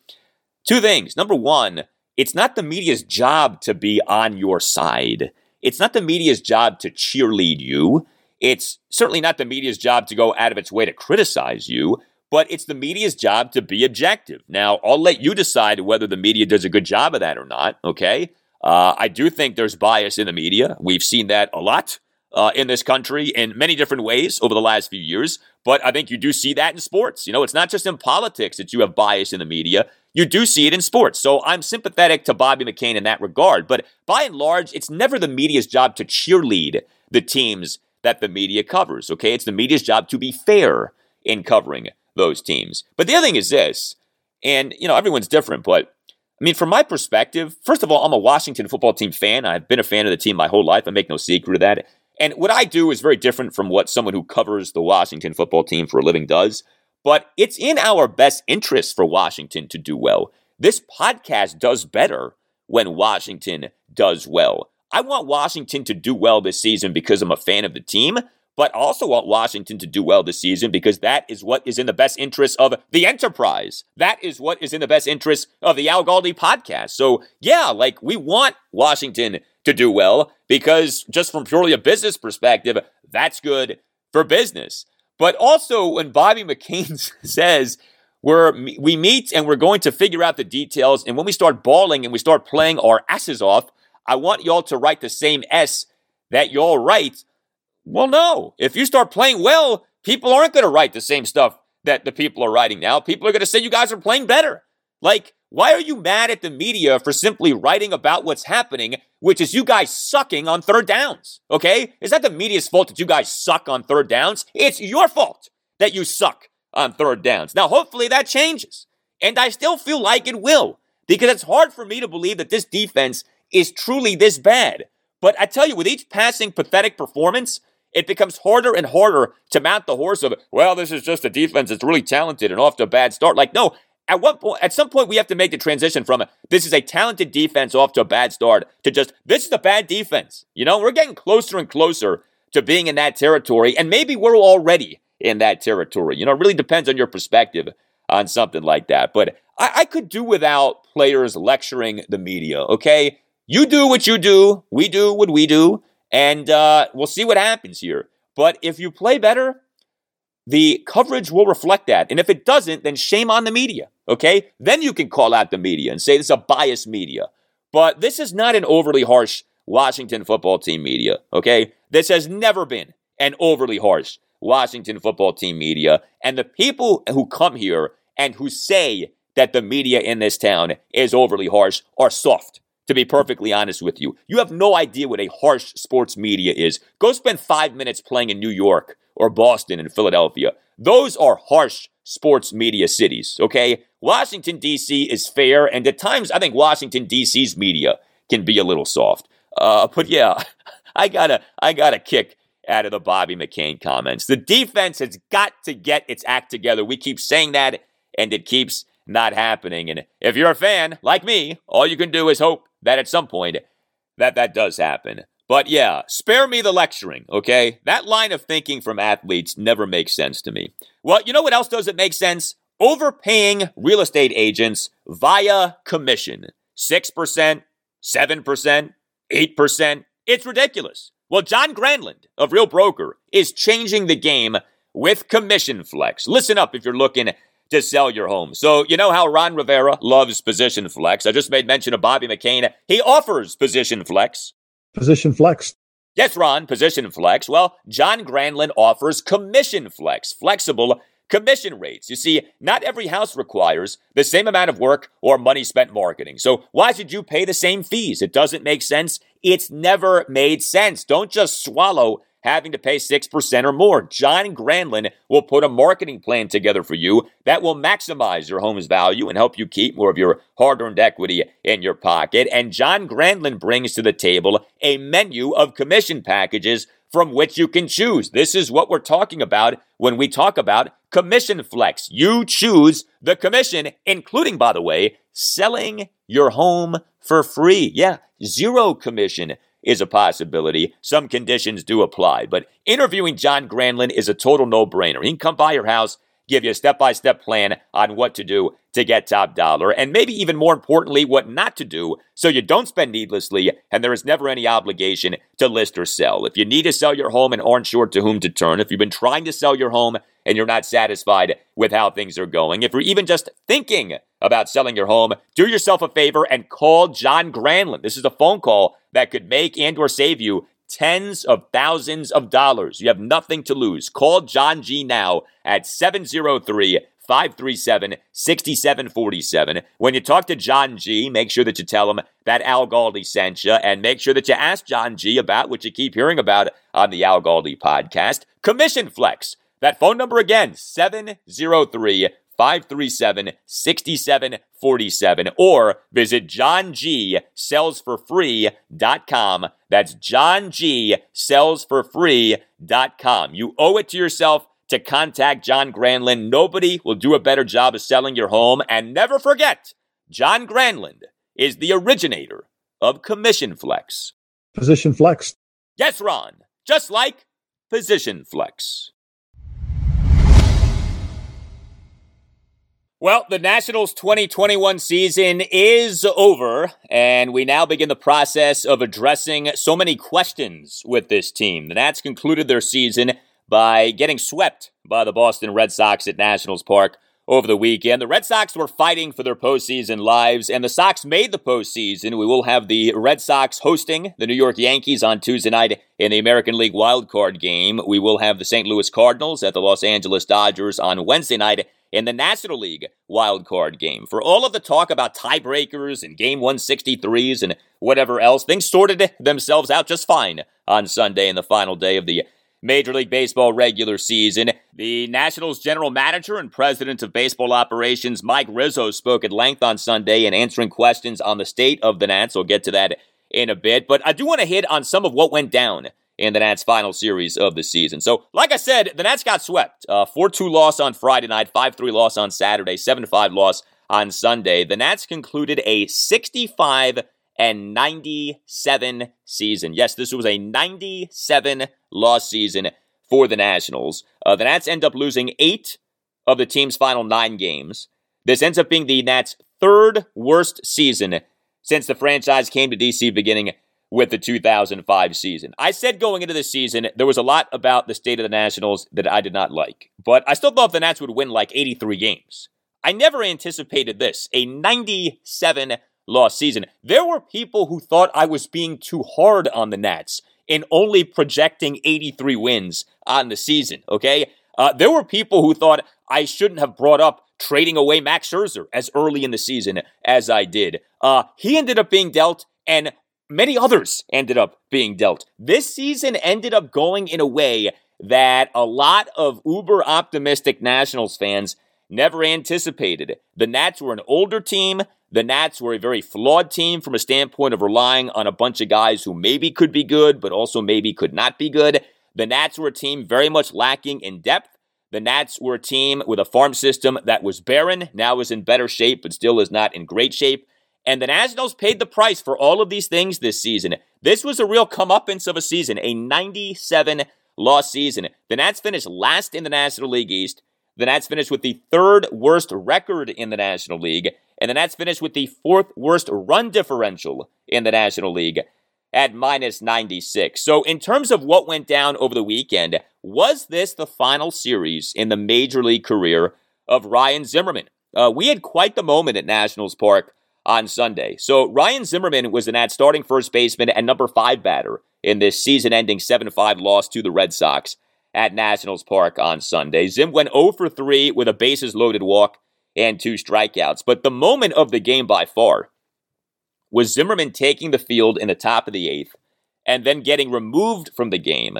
Two things. Number one, it's not the media's job to be on your side. It's not the media's job to cheerlead you. It's certainly not the media's job to go out of its way to criticize you, but it's the media's job to be objective. Now, I'll let you decide whether the media does a good job of that or not, okay? Uh, I do think there's bias in the media. We've seen that a lot uh, in this country in many different ways over the last few years. But I think you do see that in sports. You know, it's not just in politics that you have bias in the media. You do see it in sports. So I'm sympathetic to Bobby McCain in that regard. But by and large, it's never the media's job to cheerlead the teams that the media covers. Okay. It's the media's job to be fair in covering those teams. But the other thing is this, and, you know, everyone's different, but I mean, from my perspective, first of all, I'm a Washington football team fan. I've been a fan of the team my whole life. I make no secret of that. And what I do is very different from what someone who covers the Washington football team for a living does. But it's in our best interest for Washington to do well. This podcast does better when Washington does well. I want Washington to do well this season because I'm a fan of the team, but also want Washington to do well this season because that is what is in the best interest of the enterprise. That is what is in the best interest of the Al Galdi podcast. So, yeah, like we want Washington to do well because just from purely a business perspective, that's good for business. But also when Bobby McCain (laughs) says we're, we meet and we're going to figure out the details, and when we start balling and we start playing our asses off, I want y'all to write the same S that y'all write. Well, no. If you start playing well, people aren't going to write the same stuff that the people are writing now. People are going to say you guys are playing better. Like, why are you mad at the media for simply writing about what's happening, which is you guys sucking on third downs? Okay? Is that the media's fault that you guys suck on third downs? It's your fault that you suck on third downs. Now, hopefully that changes. And I still feel like it will because it's hard for me to believe that this defense is truly this bad. But I tell you, with each passing pathetic performance, it becomes harder and harder to mount the horse of, well, this is just a defense that's really talented and off to a bad start. Like, no, at what point, at some point, we have to make the transition from this is a talented defense off to a bad start to just this is a bad defense. You know, we're getting closer and closer to being in that territory, and maybe we're already in that territory. You know, it really depends on your perspective on something like that. But I, I could do without players lecturing the media. Okay, you do what you do, we do what we do, and uh, we'll see what happens here. But if you play better, the coverage will reflect that. And if it doesn't, then shame on the media. Okay? Then you can call out the media and say this is a biased media. But this is not an overly harsh Washington football team media. Okay? This has never been an overly harsh Washington football team media. And the people who come here and who say that the media in this town is overly harsh are soft. To be perfectly honest with you, you have no idea what a harsh sports media is. Go spend five minutes playing in New York or Boston and Philadelphia. Those are harsh sports media cities, okay? Washington, D.C. is fair, and at times I think Washington, D.C.'s media can be a little soft. Uh, but yeah, (laughs) I gotta, I gotta kick out of the Bobby McCain comments. The defense has got to get its act together. We keep saying that, and it keeps not happening. And if you're a fan like me, all you can do is hope that at some point that that does happen. But yeah, spare me the lecturing, okay? That line of thinking from athletes never makes sense to me. Well, you know what else doesn't make sense? Overpaying real estate agents via commission. 6%, 7%, 8%. It's ridiculous. Well, John Granlund of Real Broker is changing the game with Commission Flex. Listen up if you're looking to sell your home. So, you know how Ron Rivera loves Position Flex? I just made mention of Bobby McCain. He offers Position Flex. Position flex. Yes, Ron, position flex. Well, John Granlund offers commission flex, flexible commission rates. You see, not every house requires the same amount of work or money spent marketing. So why should you pay the same fees? It doesn't make sense. It's never made sense. Don't just swallow having to pay 6% or more. John Granlund will put a marketing plan together for you that will maximize your home's value and help you keep more of your hard earned equity in your pocket. And John Granlund brings to the table a menu of commission packages from which you can choose. This is what we're talking about when we talk about commission flex. You choose the commission, including, by the way, selling your home for free. Yeah, zero commission is a possibility. Some conditions do apply, but interviewing John Granlund is a total no brainer. He can come by your house, give you a step by step plan on what to do to get top dollar, and maybe even more importantly, what not to do so you don't spend needlessly and there is never any obligation to list or sell. If you need to sell your home and aren't sure to whom to turn, if you've been trying to sell your home and you're not satisfied with how things are going, if you're even just thinking about selling your home, do yourself a favor and call John Granlund. This is a phone call that could make and or save you tens of thousands of dollars. You have nothing to lose. Call John G now at 703 537 6747. When you talk to John G, make sure that you tell him that Al Galdi sent you and make sure that you ask John G about what you keep hearing about on the Al Galdi podcast Commission Flex. That phone number again, 703 537 6747 or visit johngsellsforfree.com. That's johngsellsforfree.com. You owe it to yourself to contact John Granlund. Nobody will do a better job of selling your home. And never forget, John Granlund is the originator of Commission Flex. Position Flex. Yes, Ron. Just like Position Flex. Well, the Nationals 2021 season is over, and we now begin the process of addressing so many questions with this team. The Nats concluded their season by getting swept by the Boston Red Sox at Nationals Park over the weekend. The Red Sox were fighting for their postseason lives, and the Sox made the postseason. We will have the Red Sox hosting the New York Yankees on Tuesday night in the American League wildcard game. We will have the St. Louis Cardinals at the Los Angeles Dodgers on Wednesday night in the National League wildcard game. For all of the talk about tiebreakers and Game 163s and whatever else, things sorted themselves out just fine on Sunday in the final day of the Major League Baseball regular season. The Nationals general manager and president of baseball operations, Mike Rizzo, spoke at length on Sunday in answering questions on the state of the Nats. We'll get to that in a bit, but I do want to hit on some of what went down in the Nats' final series of the season. So, like I said, the Nats got swept. 4 uh, 2 loss on Friday night, 5 3 loss on Saturday, 7 5 loss on Sunday. The Nats concluded a 65 and 97 season. Yes, this was a 97 loss season for the Nationals. Uh, the Nats end up losing eight of the team's final nine games. This ends up being the Nats' third worst season since the franchise came to DC beginning with the 2005 season. I said going into the season, there was a lot about the state of the Nationals that I did not like, but I still thought the Nats would win like 83 games. I never anticipated this a 97 lost season. There were people who thought I was being too hard on the Nats in only projecting 83 wins on the season, okay? Uh, there were people who thought I shouldn't have brought up trading away Max Scherzer as early in the season as I did. Uh, he ended up being dealt, and many others ended up being dealt. This season ended up going in a way that a lot of uber optimistic Nationals fans never anticipated. The Nats were an older team. The Nats were a very flawed team from a standpoint of relying on a bunch of guys who maybe could be good, but also maybe could not be good. The Nats were a team very much lacking in depth. The Nats were a team with a farm system that was barren, now is in better shape, but still is not in great shape. And the Nationals paid the price for all of these things this season. This was a real comeuppance of a season, a 97 loss season. The Nats finished last in the National League East. The Nats finished with the third worst record in the National League, and the Nats finished with the fourth worst run differential in the National League at minus 96. So, in terms of what went down over the weekend, was this the final series in the major league career of Ryan Zimmerman? Uh, we had quite the moment at Nationals Park on Sunday. So, Ryan Zimmerman was the Nats starting first baseman and number five batter in this season ending 7 5 loss to the Red Sox at Nationals Park on Sunday. Zim went 0 for 3 with a bases loaded walk and two strikeouts. But the moment of the game by far was Zimmerman taking the field in the top of the eighth and then getting removed from the game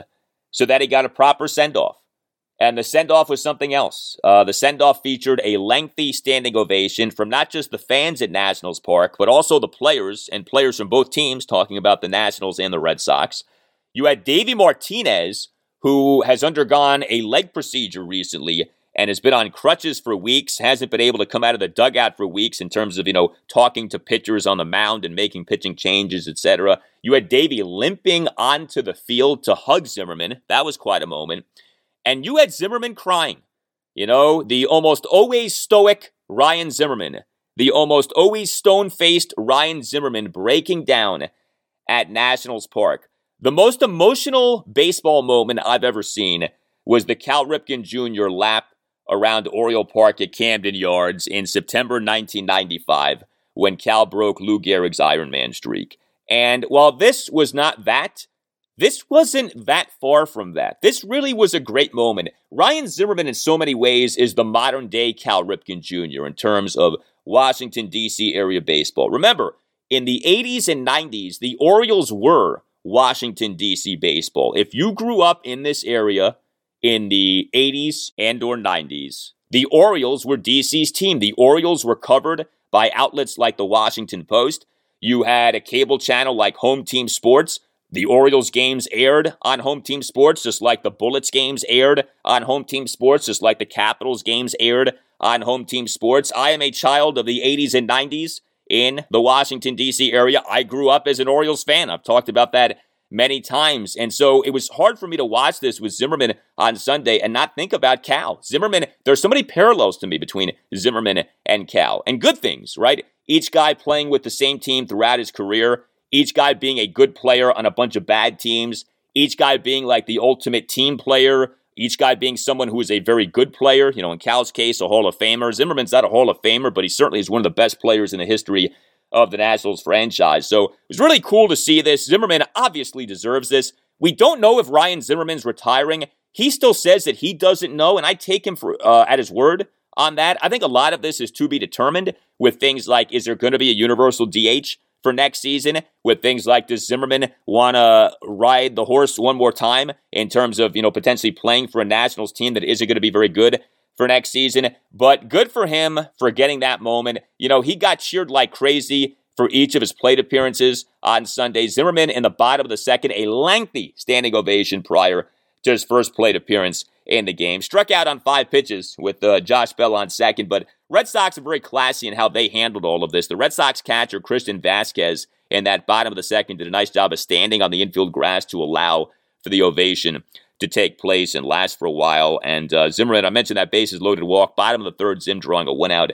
so that he got a proper send off. And the send off was something else. Uh, the send off featured a lengthy standing ovation from not just the fans at Nationals Park, but also the players and players from both teams talking about the Nationals and the Red Sox. You had Davey Martinez, who has undergone a leg procedure recently and has been on crutches for weeks, hasn't been able to come out of the dugout for weeks in terms of, you know, talking to pitchers on the mound and making pitching changes, etc. You had Davey limping onto the field to hug Zimmerman. That was quite a moment. And you had Zimmerman crying. You know, the almost always stoic Ryan Zimmerman, the almost always stone faced Ryan Zimmerman breaking down at Nationals Park. The most emotional baseball moment I've ever seen. was the Cal Ripken Jr. lap around Oriole Park at Camden Yards in September 1995 when Cal broke Lou Gehrig's Ironman streak. And while this was not that, this wasn't that far from that. This really was a great moment. Ryan Zimmerman, in so many ways, is the modern day Cal Ripken Jr. in terms of Washington, D.C. area baseball. Remember, in the 80s and 90s, the Orioles were Washington, D.C. baseball. If you grew up in this area in the 80s and or 90s, the Orioles were DC's team. The Orioles were covered by outlets like the Washington Post. You had a cable channel like Home Team Sports. The Orioles games aired on Home Team Sports, just like the Bullets games aired on Home Team Sports, just like the Capitals games aired on Home Team Sports. I am a child of the 80s and 90s in the Washington, D.C. area. I grew up as an Orioles fan. I've talked about that many times. And so it was hard for me to watch this with Zimmerman on Sunday and not think about Cal. Zimmerman, there's so many parallels to me between Zimmerman and Cal, and good things, right? Each guy playing with the same team throughout his career, each guy being a good player on a bunch of bad teams, each guy being like the ultimate team player each guy being someone who is a very good player. You know, in Cal's case, a Hall of Famer. Zimmerman's not a Hall of Famer, but he certainly is one of the best players in the history of the Nationals franchise. So it was really cool to see this. Zimmerman obviously deserves this. We don't know if Ryan Zimmerman's retiring. He still says that he doesn't know, and I take him for uh, at his word on that. I think a lot of this is to be determined with things like is there going to be a universal DH? For next season with things like does Zimmerman want to ride the horse one more time in terms of, you know, potentially playing for a Nationals team that isn't going to be very good for next season. But good for him for getting that moment. You know, he got cheered like crazy for each of his plate appearances on Sunday. Zimmerman in the bottom of the second, a lengthy standing ovation prior to his first plate appearance in the game. Struck out on five pitches with uh, Josh Bell on second, but Red Sox are very classy in how they handled all of this. The Red Sox catcher, Christian Vasquez, in that bottom of the second, did a nice job of standing on the infield grass to allow for the ovation to take place and last for a while. And uh, Zimmerman, I mentioned that bases loaded walk, bottom of the third, Zim drawing a one out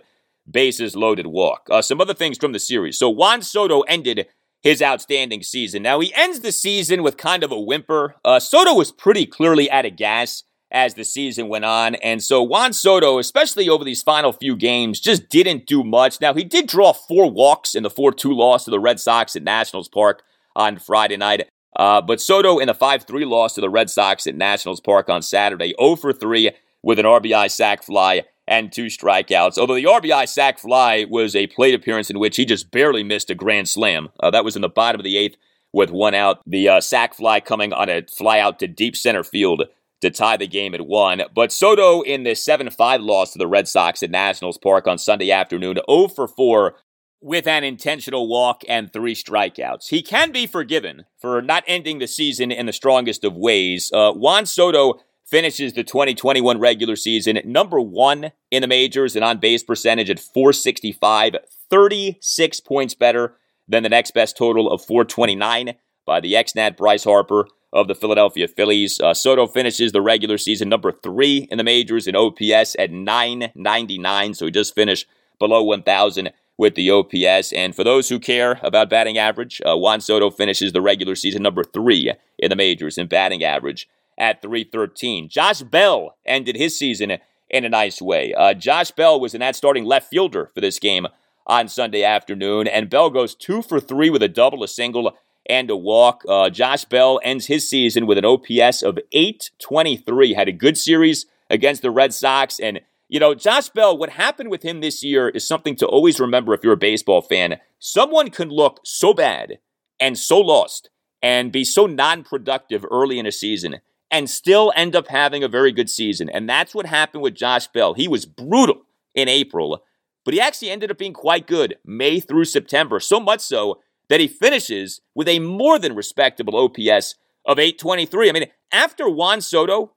bases loaded walk. Uh, some other things from the series. So Juan Soto ended his outstanding season. Now he ends the season with kind of a whimper. Uh, Soto was pretty clearly out of gas as the season went on. And so Juan Soto, especially over these final few games, just didn't do much. Now, he did draw four walks in the 4 2 loss to the Red Sox at Nationals Park on Friday night. Uh, but Soto in the 5 3 loss to the Red Sox at Nationals Park on Saturday, 0 for 3 with an RBI sac fly and two strikeouts. Although the RBI sac fly was a plate appearance in which he just barely missed a grand slam. Uh, that was in the bottom of the eighth with one out. The uh, sac fly coming on a fly out to deep center field to tie the game at one. But Soto in the 7 5 loss to the Red Sox at Nationals Park on Sunday afternoon, 0 for 4 with an intentional walk and three strikeouts. He can be forgiven for not ending the season in the strongest of ways. Uh, Juan Soto finishes the 2021 regular season number one in the majors and on base percentage at 465, 36 points better than the next best total of 429 by the ex-Nat Bryce Harper of the Philadelphia Phillies. Uh, Soto finishes the regular season number three in the majors in OPS at 999, so he just finished below 1,000 with the OPS. And for those who care about batting average, uh, Juan Soto finishes the regular season number three in the majors in batting average at 313. Josh Bell ended his season in a nice way. Uh, Josh Bell was in that starting left fielder for this game on Sunday afternoon, and Bell goes two for three with a double, a single, and a walk. Uh, Josh Bell ends his season with an OPS of 823. Had a good series against the Red Sox. And, you know, Josh Bell, what happened with him this year is something to always remember if you're a baseball fan. Someone can look so bad and so lost and be so non productive early in a season and still end up having a very good season. And that's what happened with Josh Bell. He was brutal in April, but he actually ended up being quite good May through September. So much so that he finishes with a more than respectable OPS of 823. I mean, after Juan Soto,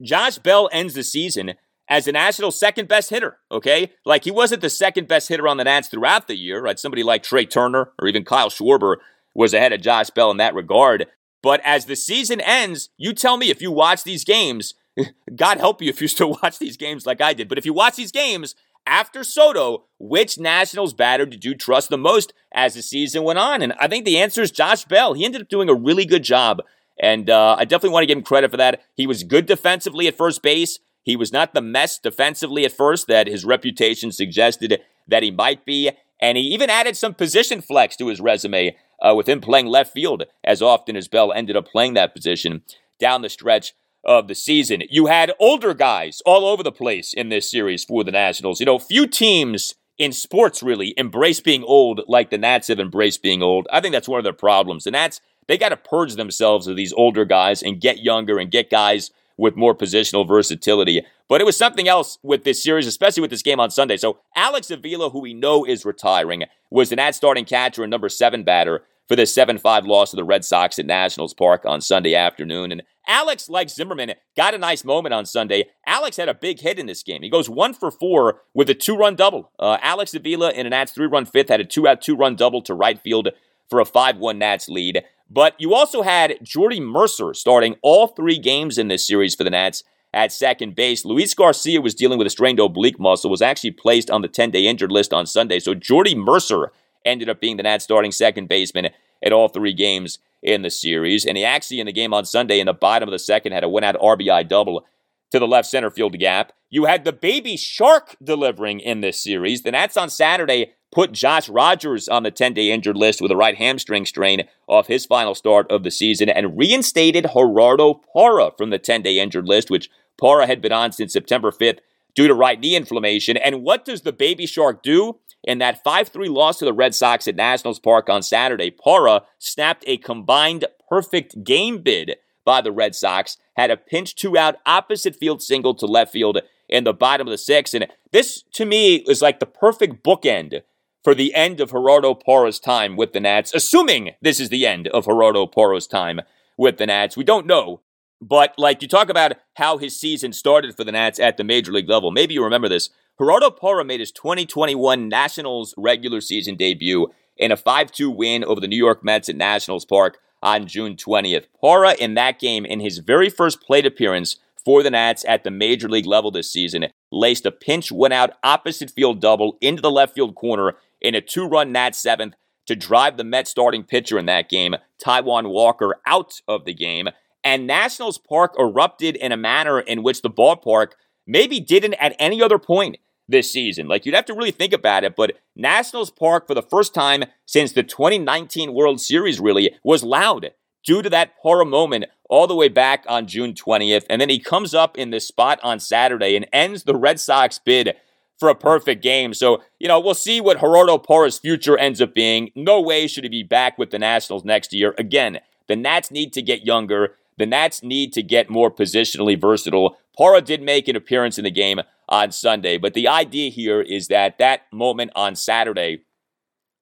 Josh Bell ends the season as the national second best hitter, okay? Like he wasn't the second best hitter on the Nats throughout the year, right? Somebody like Trea Turner or even Kyle Schwarber was ahead of Josh Bell in that regard. But as the season ends, you tell me if you watch these games, (laughs) God help you if you still (laughs) watch these games like I did. But if you watch these games after Soto, which Nationals batter did you trust the most as the season went on? And I think the answer is Josh Bell. He ended up doing a really good job And uh, I definitely want to give him credit for that. He was good defensively at first base. He was not the mess defensively at first that his reputation suggested that he might be. And he even added some position flex to his resume uh, with him playing left field as often as Bell ended up playing that position down the stretch of the season. You had older guys all over the place in this series for the Nationals. You know, few teams in sports really embrace being old like the Nats have embraced being old. I think that's one of their problems. The Nats, they got to purge themselves of these older guys and get younger and get guys with more positional versatility. But it was something else with this series, especially with this game on Sunday. So Alex Avila, who we know is retiring, was the Nats starting catcher and number seven batter for the 7 5 loss to the Red Sox at Nationals Park on Sunday afternoon. And Alex, like Zimmerman, got a nice moment on Sunday. Alex had a big hit in this game. He goes one for four with a two run double. Uh, Alex Avila in an Nats three run fifth had a two out two run double to right field for a 5 1 Nats lead. But you also had Jordy Mercer starting all three games in this series for the Nats at second base. Luis Garcia was dealing with a strained oblique muscle, was actually placed on the 10 day injured list on Sunday. So Jordy Mercer ended up being the Nats starting second baseman at all three games in the series. And he actually, in the game on Sunday, in the bottom of the second, had a one out RBI double to the left center field gap. You had the baby shark delivering in this series. The Nats on Saturday put Josh Rogers on the 10 day injured list with a right hamstring strain off his final start of the season and reinstated Gerardo Parra from the 10 day injured list, which Parra had been on since September 5th due to right knee inflammation. And what does the baby shark do? In that 5 3 loss to the Red Sox at Nationals Park on Saturday, Parra snapped a combined perfect game bid by the Red Sox, had a pinch two out opposite field single to left field in the bottom of the sixth. And this, to me, is like the perfect bookend for the end of Gerardo Parra's time with the Nats, assuming this is the end of Gerardo Parra's time with the Nats. We don't know but like you talk about how his season started for the Nats at the major league level. Maybe you remember this. Gerardo Parra made his 2021 Nationals regular season debut in a 5-2 win over the New York Mets at Nationals Park on June 20th. Parra in that game, in his very first plate appearance for the Nats at the major league level this season, laced a pinch went out opposite field double into the left field corner in a two-run Nats seventh to drive the Mets starting pitcher in that game, Taijuan Walker, out of the game and Nationals Park erupted in a manner in which the ballpark maybe didn't at any other point this season. Like you'd have to really think about it, but Nationals Park for the first time since the 2019 World Series really was loud due to that horror moment all the way back on June 20th. And then he comes up in this spot on Saturday and ends the Red Sox bid for a perfect game. So, you know, we'll see what Gerardo Parra's future ends up being. No way should he be back with the Nationals next year. Again, the Nats need to get younger. The Nats need to get more positionally versatile. Parra did make an appearance in the game on Sunday, but the idea here is that that moment on Saturday,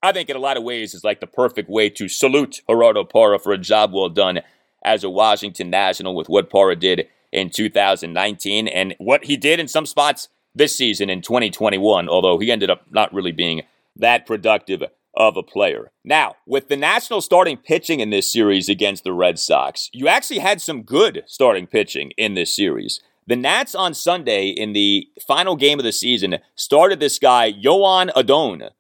I think in a lot of ways is like the perfect way to salute Gerardo Parra for a job well done as a Washington National with what Parra did in 2019 and what he did in some spots this season in 2021, although he ended up not really being that productive of a player. Now, with the National starting pitching in this series against the Red Sox, you actually had some good starting pitching in this series. The Nats on Sunday in the final game of the season started this guy, Joan Adon.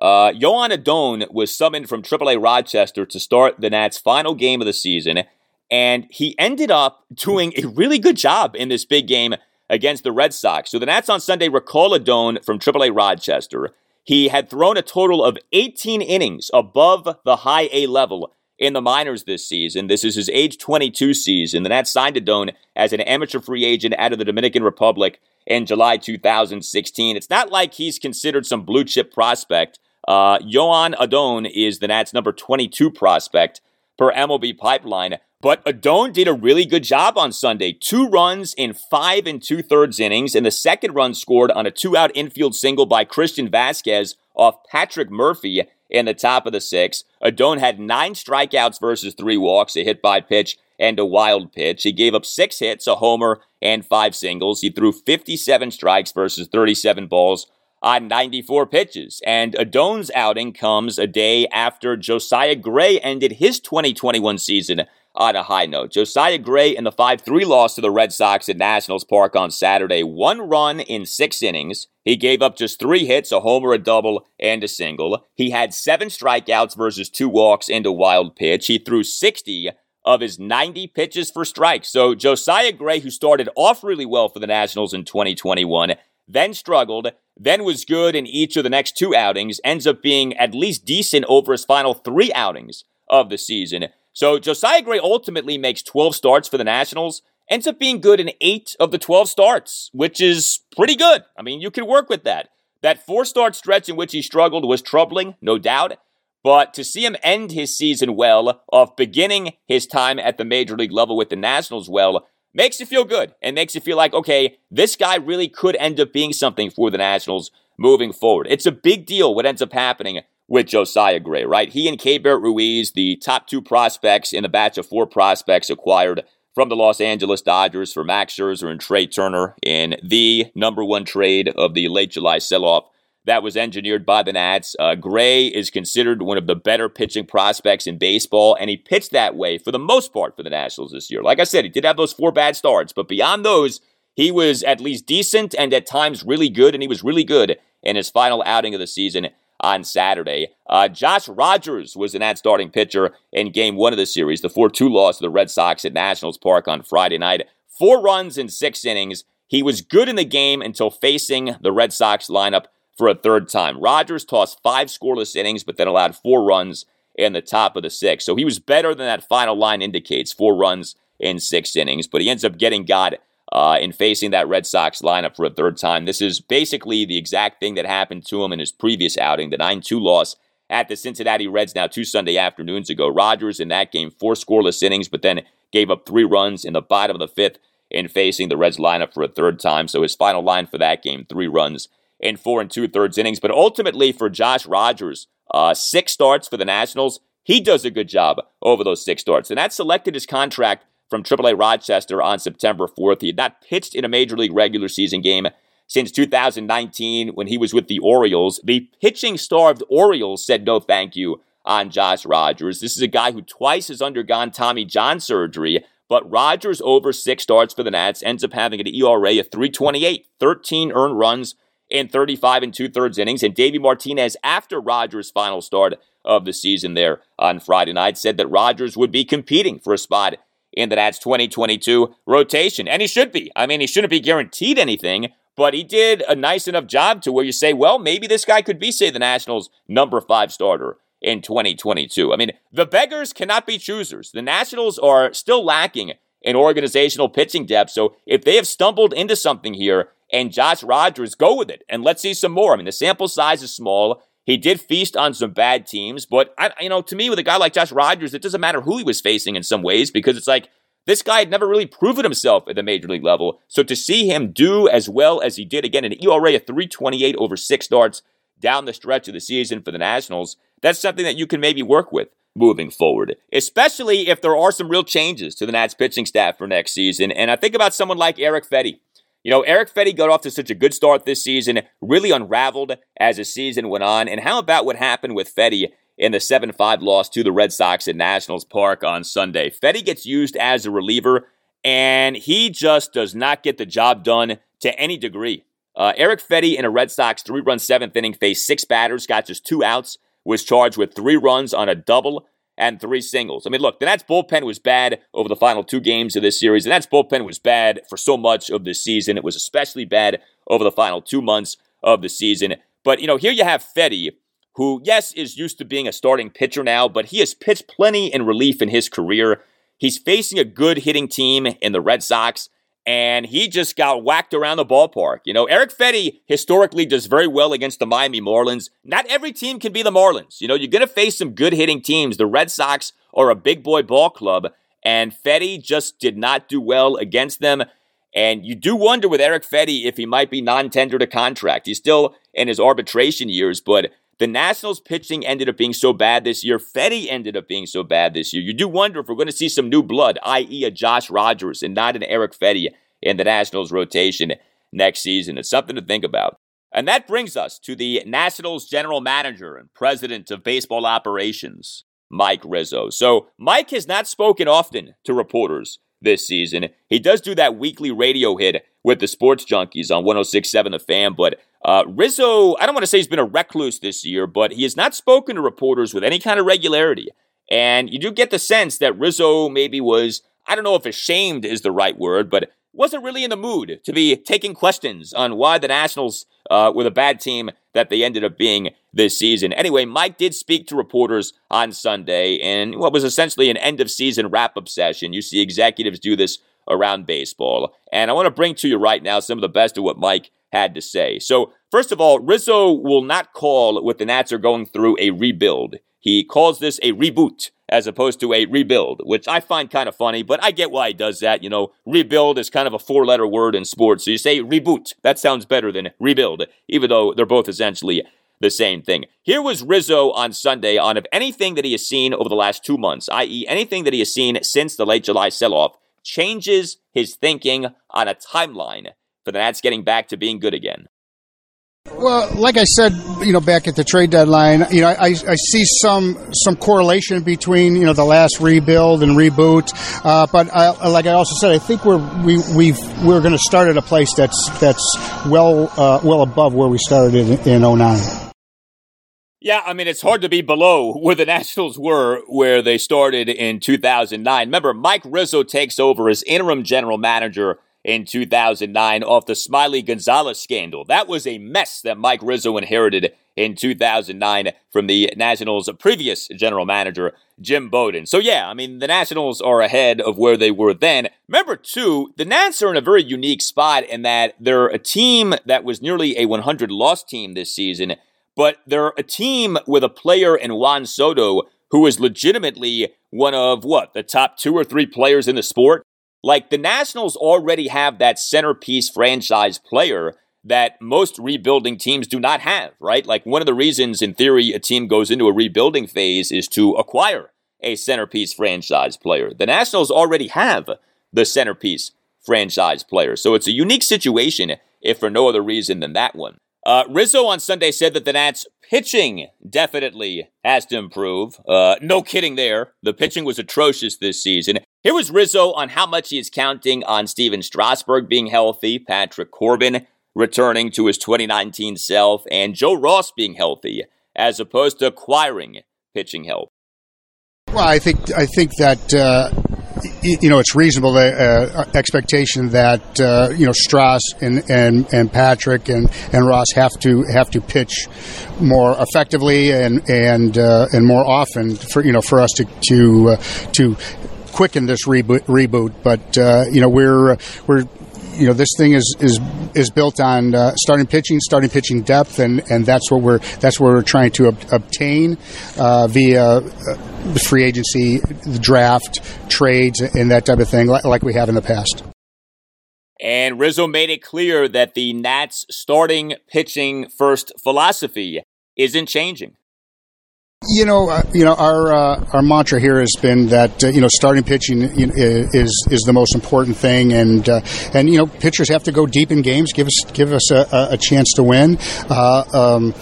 Uh, Joan Adon was summoned from AAA Rochester to start the Nats' final game of the season, and he ended up doing a really good job in this big game against the Red Sox. So the Nats on Sunday recall Adon from AAA Rochester. He had thrown a total of 18 innings above the high A level in the minors this season. This is his age 22 season. The Nats signed Adon as an amateur free agent out of the Dominican Republic in July 2016. It's not like he's considered some blue chip prospect. Uh, Joan Adon is the Nats' number 22 prospect per MLB pipeline. But Adon did a really good job on Sunday. Two runs in five and two thirds innings, and the second run scored on a two out infield single by Christian Vasquez off Patrick Murphy in the top of the sixth. Adon had nine strikeouts versus three walks, a hit by pitch and a wild pitch. He gave up six hits, a homer, and five singles. He threw 57 strikes versus 37 balls on 94 pitches. And Adon's outing comes a day after Josiah Gray ended his 2021 season on a high note. Josiah Gray in the 5 3 loss to the Red Sox at Nationals Park on Saturday, one run in six innings. He gave up just three hits, a homer, a double, and a single. He had seven strikeouts versus two walks and a wild pitch. He threw 60 of his 90 pitches for strikes. So Josiah Gray, who started off really well for the Nationals in 2021, then struggled, then was good in each of the next two outings, ends up being at least decent over his final three outings of the season. So Josiah Gray ultimately makes 12 starts for the Nationals, ends up being good in eight of the 12 starts, which is pretty good. I mean, you can work with that. That four start stretch in which he struggled was troubling, no doubt. But to see him end his season well, of beginning his time at the major league level with the Nationals well, makes you feel good and makes you feel like, okay, this guy really could end up being something for the Nationals moving forward. It's a big deal what ends up happening with Josiah Gray, right? He and Keibert Ruiz, the top two prospects in the batch of four prospects acquired from the Los Angeles Dodgers for Max Scherzer and Trea Turner in the number one trade of the late July sell-off that was engineered by the Nats. Uh, Gray is considered one of the better pitching prospects in baseball, and he pitched that way for the most part for the Nationals this year. Like I said, he did have those four bad starts, but beyond those, he was at least decent and at times really good, and he was really good in his final outing of the season on Saturday. Uh, Josh Rogers was the Nats starting pitcher in game one of the series, the 4 2 loss to the Red Sox at Nationals Park on Friday night. Four runs in six innings. He was good in the game until facing the Red Sox lineup for a third time. Rogers tossed five scoreless innings, but then allowed four runs in the top of the sixth. So he was better than that final line indicates, four runs in six innings, but he ends up getting got uh, in facing that Red Sox lineup for a third time. This is basically the exact thing that happened to him in his previous outing, the 9 2 loss at the Cincinnati Reds now two Sunday afternoons ago. Rogers in that game, four scoreless innings, but then gave up three runs in the bottom of the fifth in facing the Reds lineup for a third time. So his final line for that game, three runs in four and two thirds innings. But ultimately, for Josh Rogers, uh, six starts for the Nationals, he does a good job over those six starts. And that selected his contract from AAA Rochester on September 4th. He had not pitched in a major league regular season game since 2019 when he was with the Orioles. The pitching starved Orioles said no thank you on Josh Rogers. This is a guy who twice has undergone Tommy John surgery, but Rogers over six starts for the Nats ends up having an ERA of 328, 13 earned runs, in 35 and two thirds innings. And Davey Martinez, after Rogers' final start of the season there on Friday night, said that Rogers would be competing for a spot in the Nats 2022 rotation. And he should be. I mean, he shouldn't be guaranteed anything, but he did a nice enough job to where you say, well, maybe this guy could be, say, the Nationals' number five starter in 2022. I mean, the beggars cannot be choosers. The Nationals are still lacking in organizational pitching depth. So if they have stumbled into something here, and Josh Rogers go with it. And let's see some more. I mean, the sample size is small. He did feast on some bad teams, but I, you know, to me, with a guy like Josh Rogers, it doesn't matter who he was facing in some ways because it's like this guy had never really proven himself at the major league level. So to see him do as well as he did again, an ERA of 328 over six starts down the stretch of the season for the Nationals, that's something that you can maybe work with moving forward, especially if there are some real changes to the Nats pitching staff for next season. And I think about someone like Erick Fedde. You know, Erick Fedde got off to such a good start this season, really unraveled as the season went on. And how about what happened with Fedde in the 7 5 loss to the Red Sox at Nationals Park on Sunday? Fedde gets used as a reliever, and he just does not get the job done to any degree. Uh, Erick Fedde in a Red Sox three run seventh inning faced six batters, got just two outs, was charged with three runs on a double and three singles. I mean, look, the Nats bullpen was bad over the final two games of this series. The Nats bullpen was bad for so much of this season. It was especially bad over the final two months of the season. But, you know, here you have Fedde, who, yes, is used to being a starting pitcher now, but he has pitched plenty in relief in his career. He's facing a good hitting team in the Red Sox and he just got whacked around the ballpark. You know, Erick Fedde historically does very well against the Miami Marlins. Not every team can be the Marlins. You know, you're going to face some good hitting teams. The Red Sox are a big boy ball club, and Fedde just did not do well against them. And you do wonder with Eric Fedde if he might be non-tendered a contract. He's still in his arbitration years, but the Nationals pitching ended up being so bad this year. Fedde ended up being so bad this year. You do wonder if we're going to see some new blood, i.e., a Josh Rogers and not an Erick Fedde in the Nationals rotation next season. It's something to think about. And that brings us to the Nationals general manager and president of baseball operations, Mike Rizzo. So, Mike has not spoken often to reporters this season. He does do that weekly radio hit with the Sports Junkies on 1067 The Fan, but uh, Rizzo, I don't want to say he's been a recluse this year, but he has not spoken to reporters with any kind of regularity. And you do get the sense that Rizzo maybe was, I don't know if ashamed is the right word, but wasn't really in the mood to be taking questions on why the Nationals uh, were the bad team that they ended up being this season. Anyway, Mike did speak to reporters on Sunday in what was essentially an end of season wrap up session. You see executives do this around baseball. And I want to bring to you right now some of the best of what Mike had to say. So, first of all, Rizzo will not call what the Nats are going through a rebuild. He calls this a reboot as opposed to a rebuild, which I find kind of funny, but I get why he does that. You know, rebuild is kind of a four letter word in sports. So you say reboot. That sounds better than rebuild, even though they're both essentially the same thing. Here was Rizzo on Sunday on if anything that he has seen over the last two months, i.e., anything that he has seen since the late July sell off, changes his thinking on a timeline for the Nats getting back to being good again. Well, like I said, you know, back at the trade deadline, you know, I, I see some some correlation between you know the last rebuild and reboot, uh, but I, like I also said, I think we're we we we're going to start at a place that's that's well uh, well above where we started in, in 09. Yeah, I mean, it's hard to be below where the Nationals were where they started in 2009. Remember, Mike Rizzo takes over as interim general manager in 2009 off the Smiley Gonzalez scandal. That was a mess that Mike Rizzo inherited in 2009 from the Nationals' previous general manager, Jim Bowden. So, yeah, I mean, the Nationals are ahead of where they were then. Remember, too, the Nats are in a very unique spot in that they're a team that was nearly a 100 loss team this season, but they're a team with a player in Juan Soto who is legitimately one of what, the top two or three players in the sport? Like the Nationals already have that centerpiece franchise player that most rebuilding teams do not have, right? Like one of the reasons, in theory, a team goes into a rebuilding phase is to acquire a centerpiece franchise player. The Nationals already have the centerpiece franchise player. So it's a unique situation, if for no other reason than that one. Uh, Rizzo on Sunday said that the Nats pitching definitely has to improve. Uh, no kidding there. The pitching was atrocious this season. Here was Rizzo on how much he is counting on Stephen Strasburg being healthy, Patrick Corbin returning to his 2019 self, and Joe Ross being healthy, as opposed to acquiring pitching help. Well, I think I think that uh, you know, it's reasonable uh, expectation that uh, you know Stras and, and, and Patrick and, and Ross have to have to pitch more effectively and and uh, and more often for you know for us to to uh, to quicken this reboot. reboot. But uh, you know we're we're you know this thing is is is built on uh, starting pitching, starting pitching depth, and, and that's what we're that's what we're trying to ob- obtain uh, via uh, the free agency, the draft, trades, and that type of thing, like we have in the past. And Rizzo made it clear that the Nats starting pitching first philosophy isn't changing. You know, uh, you know, our uh, our mantra here has been that uh, you know starting pitching is is the most important thing, and uh, and you know pitchers have to go deep in games, give us give us a, a chance to win, uh, um,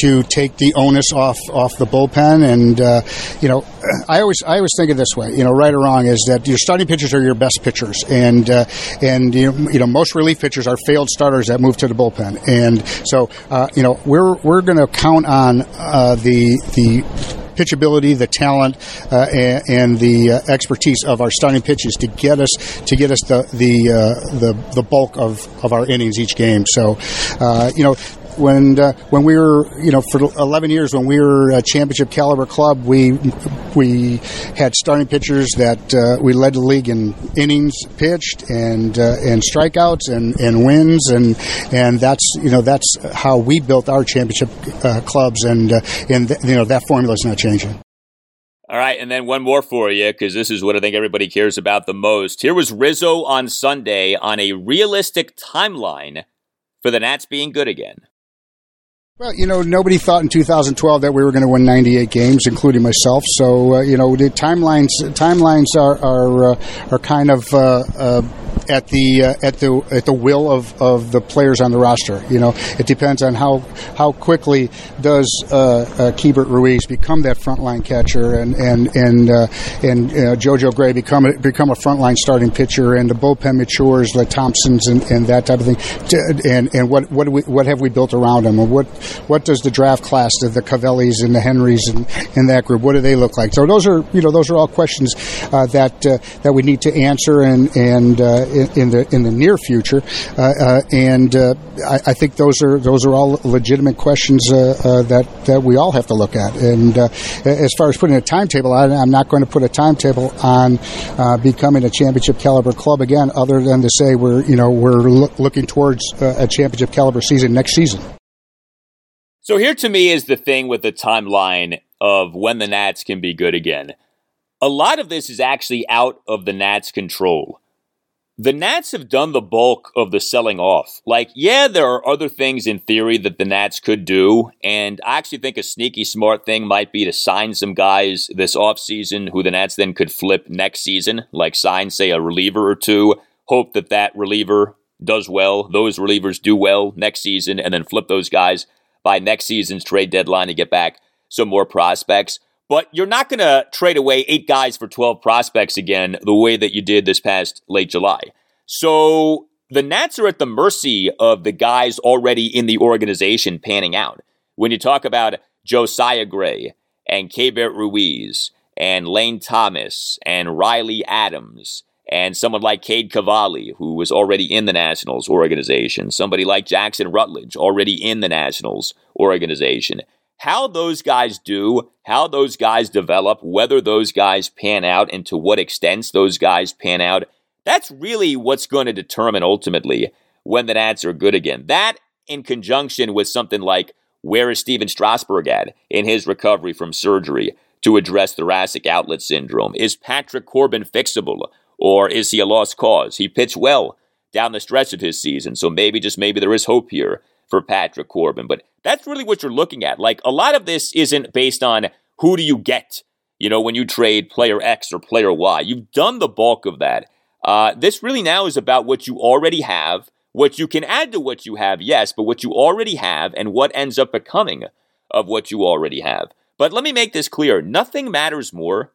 to take the onus off off the bullpen, and uh, you know, I always I always think of this way, you know, right or wrong, is that your starting pitchers are your best pitchers, and and you know, you know most relief pitchers are failed starters that move to the bullpen, and so you know we're we're going to count on the the pitchability, the talent, uh, and, and, the uh, expertise of our starting pitches to get us to get us the the uh, the, the bulk of, of our innings each game. So, uh, you know, when uh, when we were you know for 11 years when we were a championship caliber club we we had starting pitchers that uh, we led the league in innings pitched and uh, and strikeouts and, and wins and and that's you know that's how we built our championship uh, clubs and uh, and th- you know that formula is not changing. All right, and then one more for you because this is what I think everybody cares about the most. Here was Rizzo on Sunday on a realistic timeline for the Nats being good again. Well, you know, nobody thought in 2012 that we were going to win 98 games, including myself. So, uh, you know, the timelines timelines are are, uh, are kind of uh, uh at, the uh, at the at the will of, of the players on the roster. You know, it depends on how how quickly does uh, uh, Keibert Ruiz become that frontline catcher, and and and uh, and uh, JoJo Gray become a, become a frontline starting pitcher, and the bullpen matures, like Thompsons and, and that type of thing. And and what what we, what have we built around them, and what what does the draft class, the, the Cavallis and the Henrys and, that group, what do they look like? So those are you know those are all questions that that we need to answer and and uh, in, the in the near future. Uh, uh, and uh, I, I, think those are those are all legitimate questions that that we all have to look at. And as far as putting a timetable, I, am not going to put a timetable on becoming a championship caliber club again, other than to say we're you know we're lo- looking towards a championship caliber season next season. So here to me is the thing with the timeline of when the Nats can be good again. A lot of this is actually out of the Nats' control. The Nats have done the bulk of the selling off. Like, yeah, there are other things in theory that the Nats could do, and I actually think a sneaky smart thing might be to sign some guys this offseason who the Nats then could flip next season, like sign, say, a reliever or two, hope that that reliever does well, those relievers do well next season, and then flip those guys by next season's trade deadline to get back some more prospects. But you're not going to trade away eight guys for 12 prospects again the way that you did this past late July. So the Nats are at the mercy of the guys already in the organization panning out. When you talk about Josiah Gray and Keibert Ruiz and Lane Thomas and Riley Adams and someone like Cade Cavalli, who was already in the Nationals organization, somebody like Jackson Rutledge, already in the Nationals organization. How those guys do, how those guys develop, whether those guys pan out, and to what extents those guys pan out, that's really what's going to determine ultimately when the Nats are good again. That, in conjunction with something like where is Stephen Strasburg at in his recovery from surgery to address thoracic outlet syndrome? Is Patrick Corbin fixable? Or is he a lost cause? He pitched well down the stretch of his season, so maybe, just maybe, there is hope here for Patrick Corbin. But that's really what you're looking at. Like, a lot of this isn't based on who do you get, you know, when you trade player X or player Y. You've done the bulk of that. Uh, this really now is about what you already have, what you can add to what you have, yes, but what you already have and what ends up becoming of what you already have. But let me make this clear nothing matters more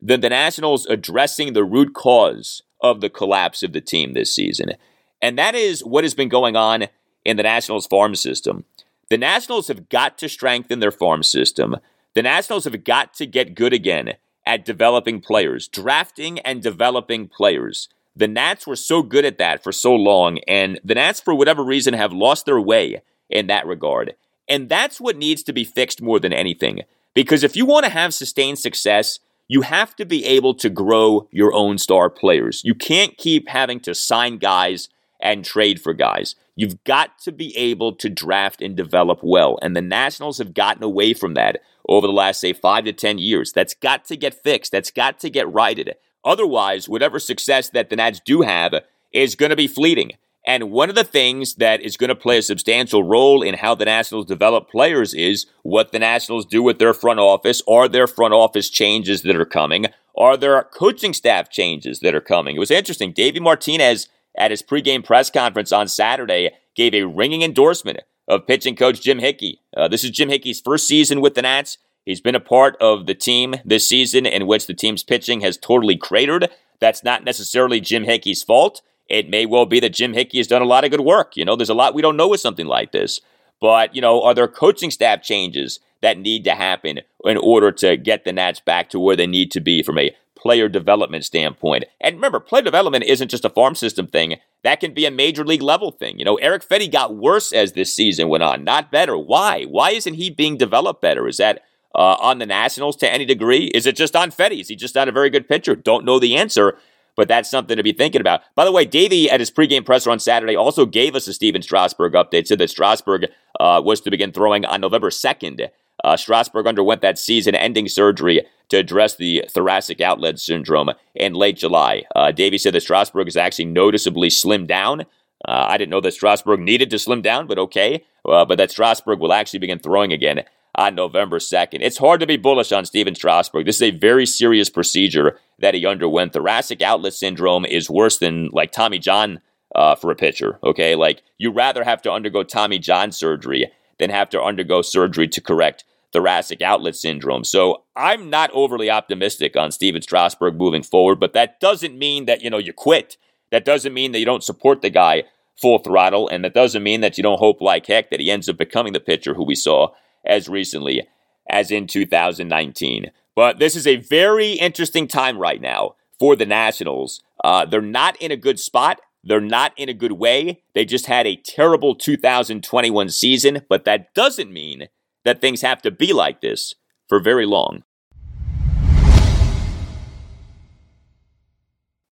than the Nationals addressing the root cause of the collapse of the team this season. And that is what has been going on in the Nationals farm system. The Nationals have got to strengthen their farm system. The Nationals have got to get good again at developing players, drafting and developing players. The Nats were so good at that for so long, and the Nats, for whatever reason, have lost their way in that regard. And that's what needs to be fixed more than anything. Because if you want to have sustained success, you have to be able to grow your own star players. You can't keep having to sign guys and trade for guys. You've got to be able to draft and develop well. And the Nationals have gotten away from that over the last, say, five to 10 years. That's got to get fixed. That's got to get righted. Otherwise, whatever success that the Nats do have is going to be fleeting. And one of the things that is going to play a substantial role in how the Nationals develop players is what the Nationals do with their front office. Are there front office changes that are coming? Are there coaching staff changes that are coming? It was interesting. Davey Martinez at his pregame press conference on Saturday gave a ringing endorsement of pitching coach Jim Hickey. Uh, this is Jim Hickey's first season with the Nats. He's been a part of the team this season in which the team's pitching has totally cratered. That's not necessarily Jim Hickey's fault. It may well be that Jim Hickey has done a lot of good work. You know, there's a lot we don't know with something like this. But, you know, are there coaching staff changes that need to happen in order to get the Nats back to where they need to be from a player development standpoint? And remember, player development isn't just a farm system thing. That can be a major league level thing. You know, Erick Fedde got worse as this season went on, not better. Why? Why isn't he being developed better? Is that uh, on the Nationals to any degree? Is it just on Fetty? Is he just not a very good pitcher? Don't know the answer but that's something to be thinking about. By the way, Davey at his pregame presser on Saturday also gave us a Stephen Strasburg update, said that Strasburg uh, was to begin throwing on November 2nd. Uh, Strasburg underwent that season ending surgery to address the thoracic outlet syndrome in late July. Uh, Davey said that Strasburg is actually noticeably slimmed down. Uh, I didn't know that Strasburg needed to slim down, but okay. Uh, but that Strasburg will actually begin throwing again on November 2nd. It's hard to be bullish on Stephen Strasburg. This is a very serious procedure that he underwent. Thoracic outlet syndrome is worse than like Tommy John uh, for a pitcher. Okay, like you rather have to undergo Tommy John surgery than have to undergo surgery to correct thoracic outlet syndrome. So I'm not overly optimistic on Stephen Strasburg moving forward, but that doesn't mean that you know you quit. That doesn't mean that you don't support the guy full throttle, and that doesn't mean that you don't hope like heck that he ends up becoming the pitcher who we saw as recently as in 2019. But this is a very interesting time right now for the Nationals. Uh, they're not in a good spot. They're not in a good way. They just had a terrible 2021 season, but that doesn't mean that things have to be like this for very long.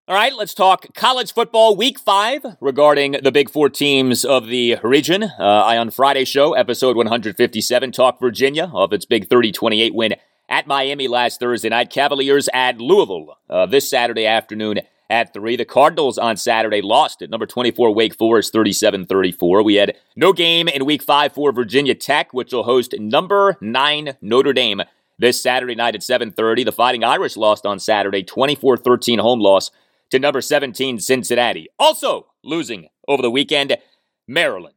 All right, let's talk college football week five regarding the big four teams of the region. Uh, I, on Friday show, episode 157, talk Virginia of its big 30 28 win at Miami last Thursday night. Cavaliers at Louisville uh, this Saturday afternoon at 3. The Cardinals on Saturday lost at number 24 Wake Forest 37 34. We had no game in week five for Virginia Tech, which will host number 9 Notre Dame this Saturday night at 7:30. The Fighting Irish lost on Saturday 24-13 home loss to number 17 Cincinnati. Also losing over the weekend, Maryland.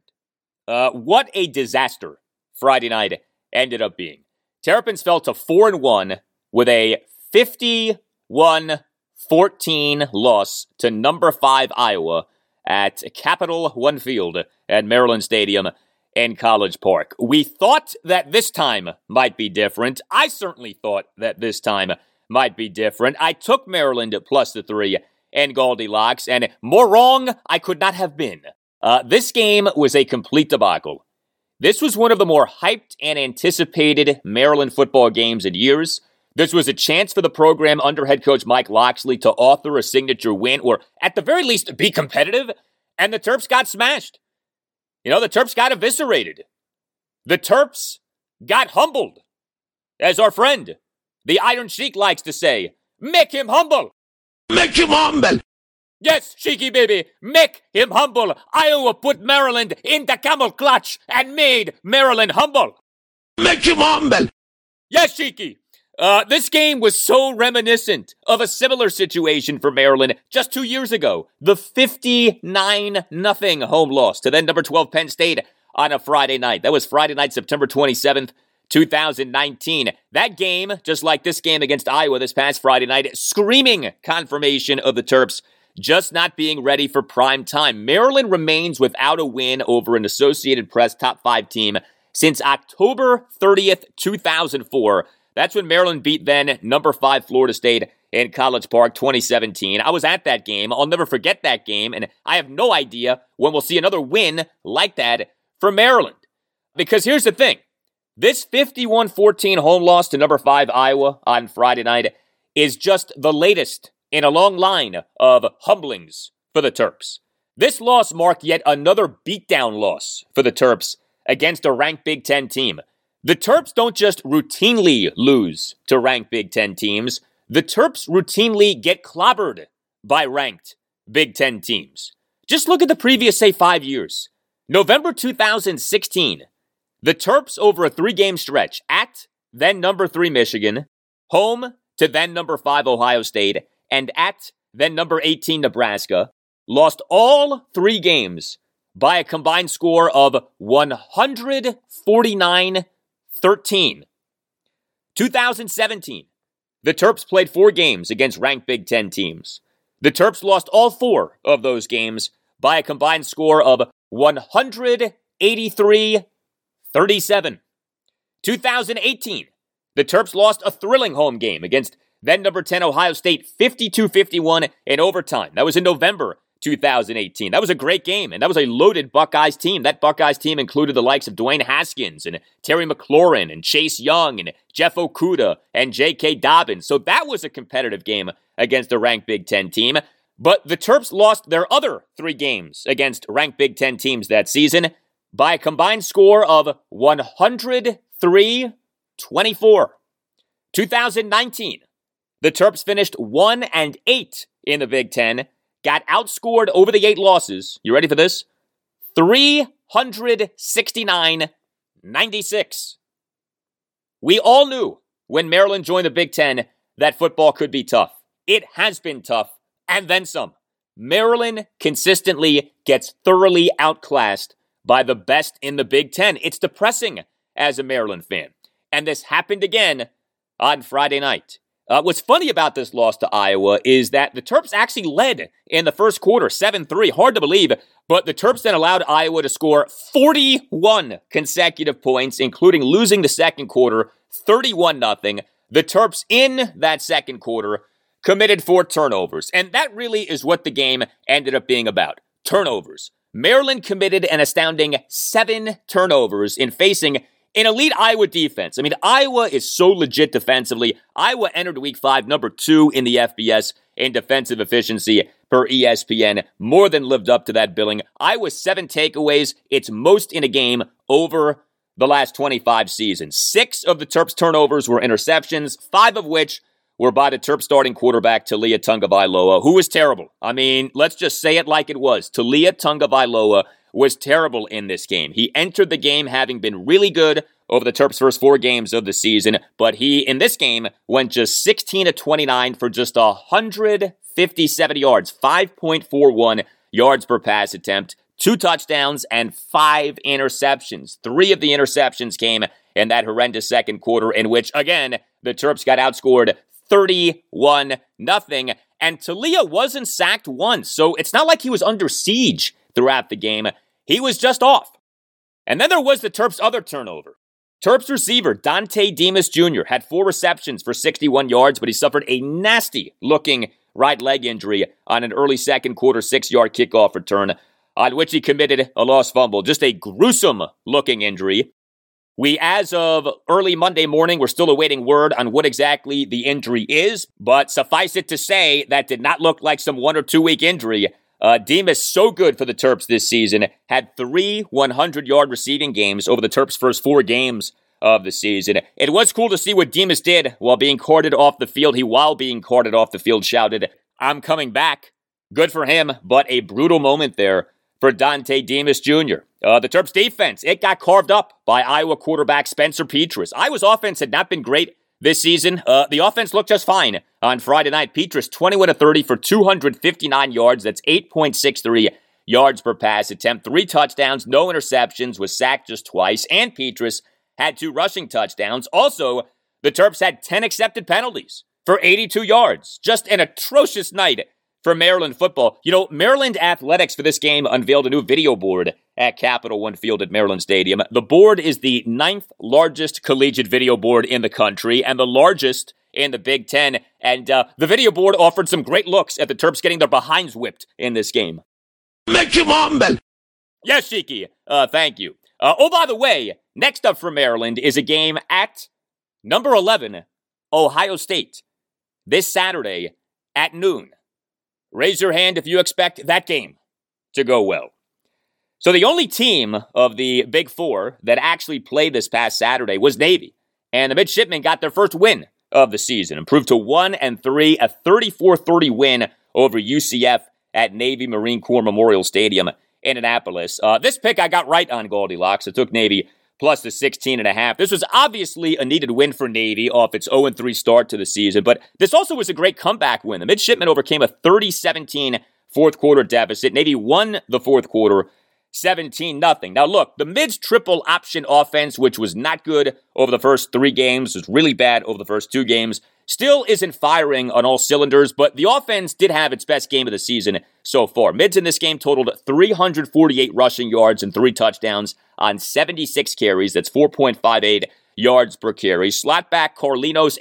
Uh, what a disaster Friday night ended up being. Terrapins fell to 4 and 1 with a 51 14 loss to number 5 Iowa at Capital One Field at Maryland Stadium in College Park. We thought that this time might be different. I certainly thought that this time might be different. I took Maryland at plus the 3 and Goldilocks, and more wrong I could not have been. Uh, this game was a complete debacle. This was one of the more hyped and anticipated Maryland football games in years. This was a chance for the program under head coach Mike Locksley to author a signature win, or at the very least, be competitive, and the Terps got smashed. You know, the Terps got eviscerated. The Terps got humbled. As our friend, the Iron Sheik, likes to say, make him humble. Make him humble. Yes, Sheiky baby, make him humble. Iowa put Maryland in the camel clutch and made Maryland humble. Make him humble. Yes, Cheeky. Uh, this game was so reminiscent of a similar situation for Maryland just two years ago. The 59 nothing home loss to then number 12 Penn State on a Friday night. That was Friday night, September 27th, 2019. That game, just like this game against Iowa this past Friday night, screaming confirmation of the Terps just not being ready for prime time. Maryland remains without a win over an Associated Press top five team since October 30th, 2004. That's when Maryland beat then number five Florida State in College Park 2017. I was at that game. I'll never forget that game, and I have no idea when we'll see another win like that for Maryland. Because here's the thing this 51 14 home loss to number five Iowa on Friday night is just the latest in a long line of humblings for the Terps. This loss marked yet another beatdown loss for the Terps against a ranked Big Ten team. The Terps don't just routinely lose to ranked Big Ten teams, the Terps routinely get clobbered by ranked Big Ten teams. Just look at the previous, say, five years. November 2016, the Terps, over a three game stretch, at then number three Michigan, home to then number five Ohio State, and at then number 18 Nebraska, lost all three games by a combined score of 149 13. 2017, the Terps played four games against ranked Big Ten teams. The Terps lost all four of those games by a combined score of 183 37. 2018, the Terps lost a thrilling home game against then number 10 Ohio State 52-51 in overtime. That was in November 2018. That was a great game, and that was a loaded Buckeyes team. That Buckeyes team included the likes of Dwayne Haskins and Terry McLaurin and Chase Young and Jeff Okudah and J.K. Dobbins. So that was a competitive game against a ranked Big Ten team. But the Terps lost their other three games against ranked Big Ten teams that season by a combined score of 103 24. 2019, the Terps finished 1 and 8 in the Big 10, got outscored over the 8 losses. You ready for this? 369 96. We all knew when Maryland joined the Big Ten that football could be tough. It has been tough, and then some. Maryland consistently gets thoroughly outclassed by the best in the Big Ten. It's depressing as a Maryland fan. And this happened again on Friday night. Uh, what's funny about this loss to Iowa is that the Terps actually led in the first quarter, 7 3. Hard to believe, but the Terps then allowed Iowa to score 41 consecutive points, including losing the second quarter, 31 0. The Terps in that second quarter committed four turnovers. And that really is what the game ended up being about turnovers. Maryland committed an astounding seven turnovers in facing an elite Iowa defense. I mean, Iowa is so legit defensively. Iowa entered week five, number two in the FBS in defensive efficiency per ESPN, more than lived up to that billing. Iowa seven takeaways, it's most in a game over the last 25 seasons. Six of the Terps' turnovers were interceptions, five of which were by the Terp starting quarterback Taulia Tagovailoa, who was terrible. I mean, let's just say it like it was. Taulia Tagovailoa was terrible in this game. He entered the game having been really good over the Terps' first four games of the season, but he, in this game, went just 16 to 29 for just 157 yards, 5.41 yards per pass attempt, two touchdowns, and five interceptions. Three of the interceptions came in that horrendous second quarter, in which, again, the Terps got outscored 31 nothing. And Taulia wasn't sacked once, so it's not like he was under siege throughout the game. He was just off. And then there was the Terps' other turnover. Terps receiver Dontay Demus Jr. had four receptions for 61 yards, but he suffered a nasty looking right leg injury on an early second quarter six yard kickoff return, on which he committed a lost fumble. Just a gruesome looking injury. We, as of early Monday morning, we're still awaiting word on what exactly the injury is, but suffice it to say, that did not look like some one or two week injury. Uh, Demus, so good for the Terps this season, had three 100 yard receiving games over the Terps' first four games of the season. It was cool to see what Demus did while being carted off the field. He, while being carted off the field, shouted, I'm coming back. Good for him, but a brutal moment there for Dontay Demus Jr. Uh, the Terps defense, it got carved up by Iowa quarterback Spencer Petras. Iowa's offense had not been great this season. Uh, the offense looked just fine on Friday night. Petras 21 to 30 for 259 yards. That's 8.63 yards per pass attempt. Three touchdowns, no interceptions, was sacked just twice. And Petras had two rushing touchdowns. Also, the Terps had 10 accepted penalties for 82 yards. Just an atrocious night for Maryland football. You know, Maryland Athletics for this game unveiled a new video board at Capital One Field at Maryland Stadium. The board is the ninth largest collegiate video board in the country and the largest in the Big Ten. And uh, the video board offered some great looks at the Terps getting their behinds whipped in this game. Make him humble. Yes, Shiki. Uh, thank you. Uh, oh, by the way, next up for Maryland is a game at number 11, Ohio State, this Saturday at noon. Raise your hand if you expect that game to go well. So the only team of the Big Four that actually played this past Saturday was Navy, and the Midshipmen got their first win of the season, improved to one and three, a 34-30 win over UCF at Navy Marine Corps Memorial Stadium in Annapolis. Uh, this pick I got right on Goldilocks. It took Navy plus the 16 and a half. This was obviously a needed win for Navy off its 0 3 start to the season, but this also was a great comeback win. The midshipmen overcame a 30 17 fourth quarter deficit. Navy won the fourth quarter 17 nothing. Now look, the mids triple option offense, which was not good over the first three games, was really bad over the first two games, still isn't firing on all cylinders, but the offense did have its best game of the season so far. Mids in this game totaled 348 rushing yards and three touchdowns on 76 carries. That's 4.58 yards per carry. Slot back Carlinos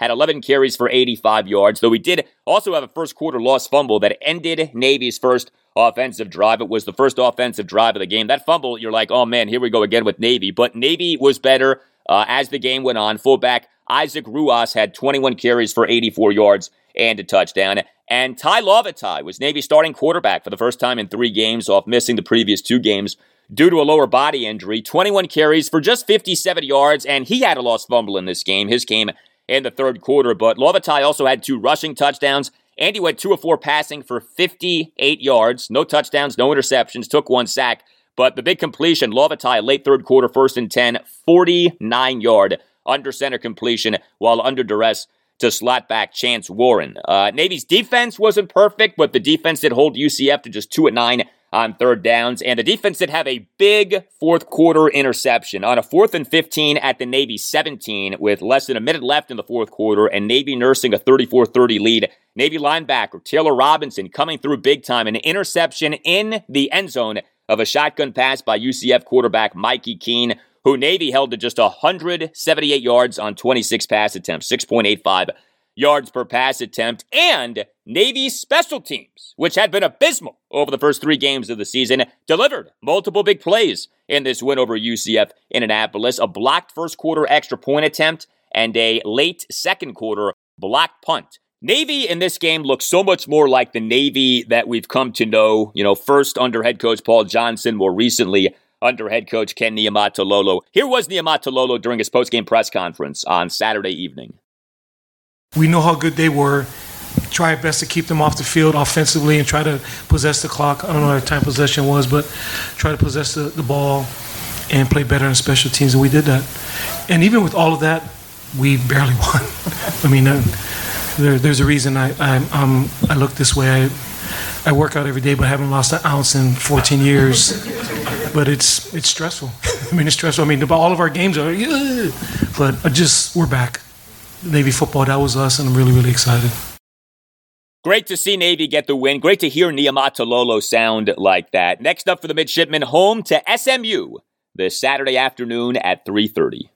had 11 carries for 85 yards, though he did also have a first quarter lost fumble that ended Navy's first offensive drive. It was the first offensive drive of the game. That fumble, you're like, oh man, here we go again with Navy. But Navy was better uh, as the game went on. Fullback Isaac Ruoss had 21 carries for 84 yards and a touchdown. And Tai Lavatai was Navy starting quarterback for the first time in three games off missing the previous two games due to a lower body injury. 21 carries for just 57 yards, and he had a lost fumble in this game. His came in the third quarter, but Lavatai also had two rushing touchdowns. Andy went two of four passing for 58 yards, no touchdowns, no interceptions, took one sack. But the big completion, Lavatai, late third quarter, first and 10, 49 yard under center completion while under duress to slot back Chance Warren. Uh, Navy's defense wasn't perfect, but the defense did hold UCF to just 2 at 9 on third downs, and the defense did have a big fourth quarter interception on a fourth and 15 at the Navy 17 with less than a minute left in the fourth quarter, and Navy nursing a 34 30 lead. Navy linebacker Taylor Robinson coming through big time, an interception in the end zone of a shotgun pass by UCF quarterback Mikey Keene, who Navy held to just 178 yards on 26 pass attempts, 6.85 yards per pass attempt, and Navy's special teams, which had been abysmal over the first three games of the season, delivered multiple big plays in this win over UCF in Annapolis. A blocked first quarter extra point attempt and a late second quarter blocked punt. Navy in this game looks so much more like the Navy that we've come to know, you know, first under head coach Paul Johnson, more recently under head coach Ken Niumatalolo. Here was Niumatalolo during his postgame press conference on Saturday evening. We know how good they were. Try our best to keep them off the field offensively and try to possess the clock. I don't know what our time possession was, but try to possess the, the ball and play better in special teams, and we did that. And even with all of that, we barely (laughs) won. I mean, uh, there, there's a reason I I, um, I look this way. I, I work out every day, but I haven't lost an ounce in 14 years. But it's it's stressful. (laughs) I mean, it's stressful. I mean, all of our games are, but just we're back. Navy football, that was us, and I'm really, really excited. Great to see Navy get the win. Great to hear Niumatalolo sound like that. Next up for the midshipmen, home to SMU this Saturday afternoon at 3:30.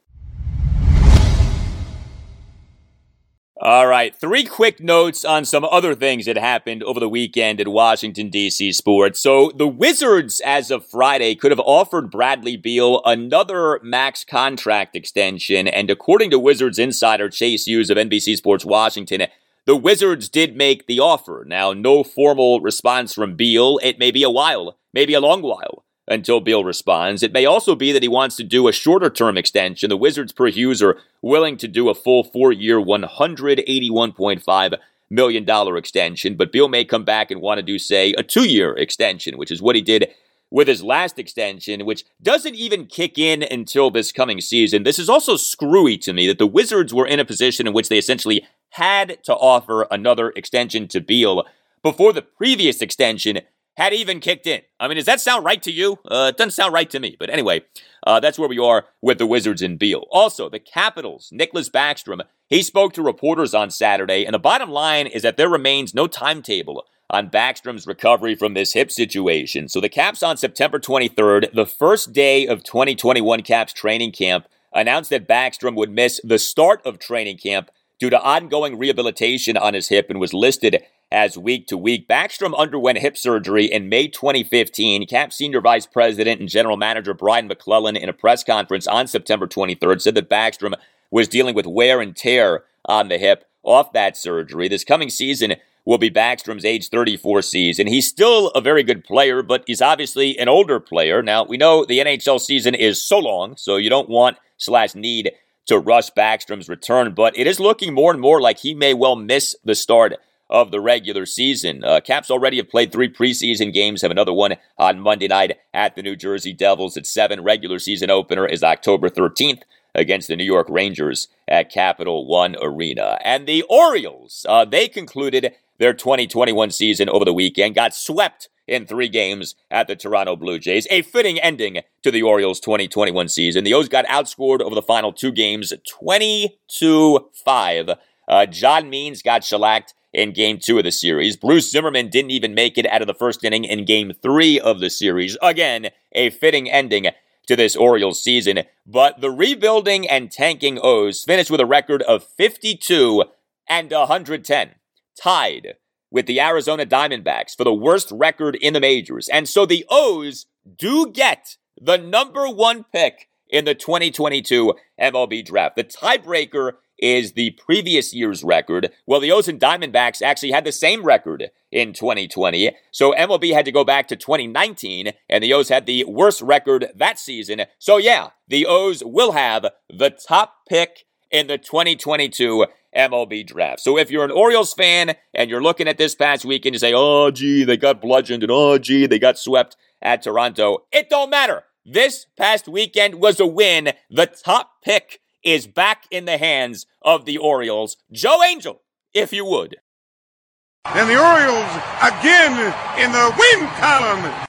All right, three quick notes on some other things that happened over the weekend in Washington, D.C. sports. So, the Wizards, as of Friday, could have offered Bradley Beal another max contract extension. And according to Wizards insider Chase Hughes of NBC Sports Washington, the Wizards did make the offer. Now, no formal response from Beal. It may be a while, maybe a long while until Beal responds. It may also be that he wants to do a shorter term extension. The Wizards, per Hughes, are willing to do a full four year, $181.5 million extension, but Beal may come back and want to do, say, a two year extension, which is what he did with his last extension, which doesn't even kick in until this coming season. This is also screwy to me that the Wizards were in a position in which they essentially had to offer another extension to Beal before the previous extension had even kicked in. I mean, does that sound right to you? Uh, it doesn't sound right to me. But anyway, uh, that's where we are with the Wizards and Beal. Also, the Capitals, Nicklas Backstrom, he spoke to reporters on Saturday, and the bottom line is that there remains no timetable on Backstrom's recovery from this hip situation. So the Caps on September 23rd, the first day of 2021 Caps training camp, announced that Backstrom would miss the start of training camp due to ongoing rehabilitation on his hip and was listed as week to week. Backstrom underwent hip surgery in May 2015. Cap Senior Vice President and General Manager Brian MacLellan, in a press conference on September 23rd, said that Backstrom was dealing with wear and tear on the hip off that surgery. This coming season will be Backstrom's age 34 season. He's still a very good player, but he's obviously an older player. Now, we know the NHL season is so long, so you don't want slash need to rush Backstrom's return, but it is looking more and more like he may well miss the start of the regular season. Uh, Caps already have played three preseason games, have another one on Monday night at the New Jersey Devils at 7. Regular season opener is October 13th against the New York Rangers at Capital One Arena. And the Orioles, uh, they concluded their 2021 season over the weekend, got swept in three games at the Toronto Blue Jays. A fitting ending to the Orioles 2021 season. The O's got outscored over the final two games 22 5. Uh, John Means got shellacked in game two of the series. Bruce Zimmermann didn't even make it out of the first inning in game three of the series. Again, a fitting ending to this Orioles season. But the rebuilding and tanking O's finished with a record of 52 and 110, tied with the Arizona Diamondbacks for the worst record in the majors. And so the O's do get the number one pick in the 2022 MLB draft. The tiebreaker is the previous year's record. Well, the O's and Diamondbacks actually had the same record in 2020. So MLB had to go back to 2019, and the O's had the worst record that season. So yeah, the O's will have the top pick in the 2022 MLB draft. So if you're an Orioles fan and you're looking at this past weekend, you say, oh, gee, they got bludgeoned, and oh, gee, they got swept at Toronto. It don't matter. This past weekend was a win. The top pick is back in the hands of the Orioles. Joe Angel, if you would. And the Orioles again in the win column.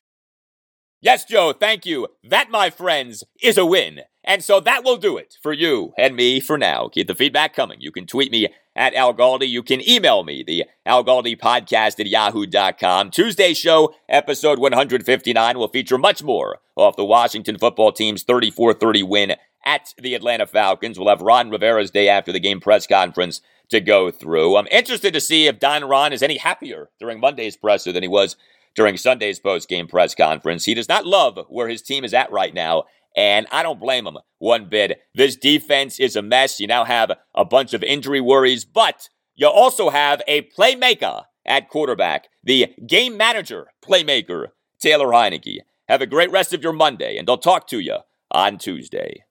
Yes, Joe, thank you. That, my friends, is a win. And so that will do it for you and me for now. Keep the feedback coming. You can tweet me at Al Galdi. You can email me, the Al Galdi podcast at yahoo.com. Tuesday show, episode 159, will feature much more off the Washington football team's 34 30 win at the Atlanta Falcons. We'll have Ron Rivera's day after the game press conference to go through. I'm interested to see if Don Ron is any happier during Monday's presser than he was during Sunday's post game press conference. He does not love where his team is at right now and I don't blame him one bit. This defense is a mess. You now have a bunch of injury worries, but you also have a playmaker at quarterback, the game manager playmaker, Taylor Heinicke. Have a great rest of your Monday, and I'll talk to you on Tuesday.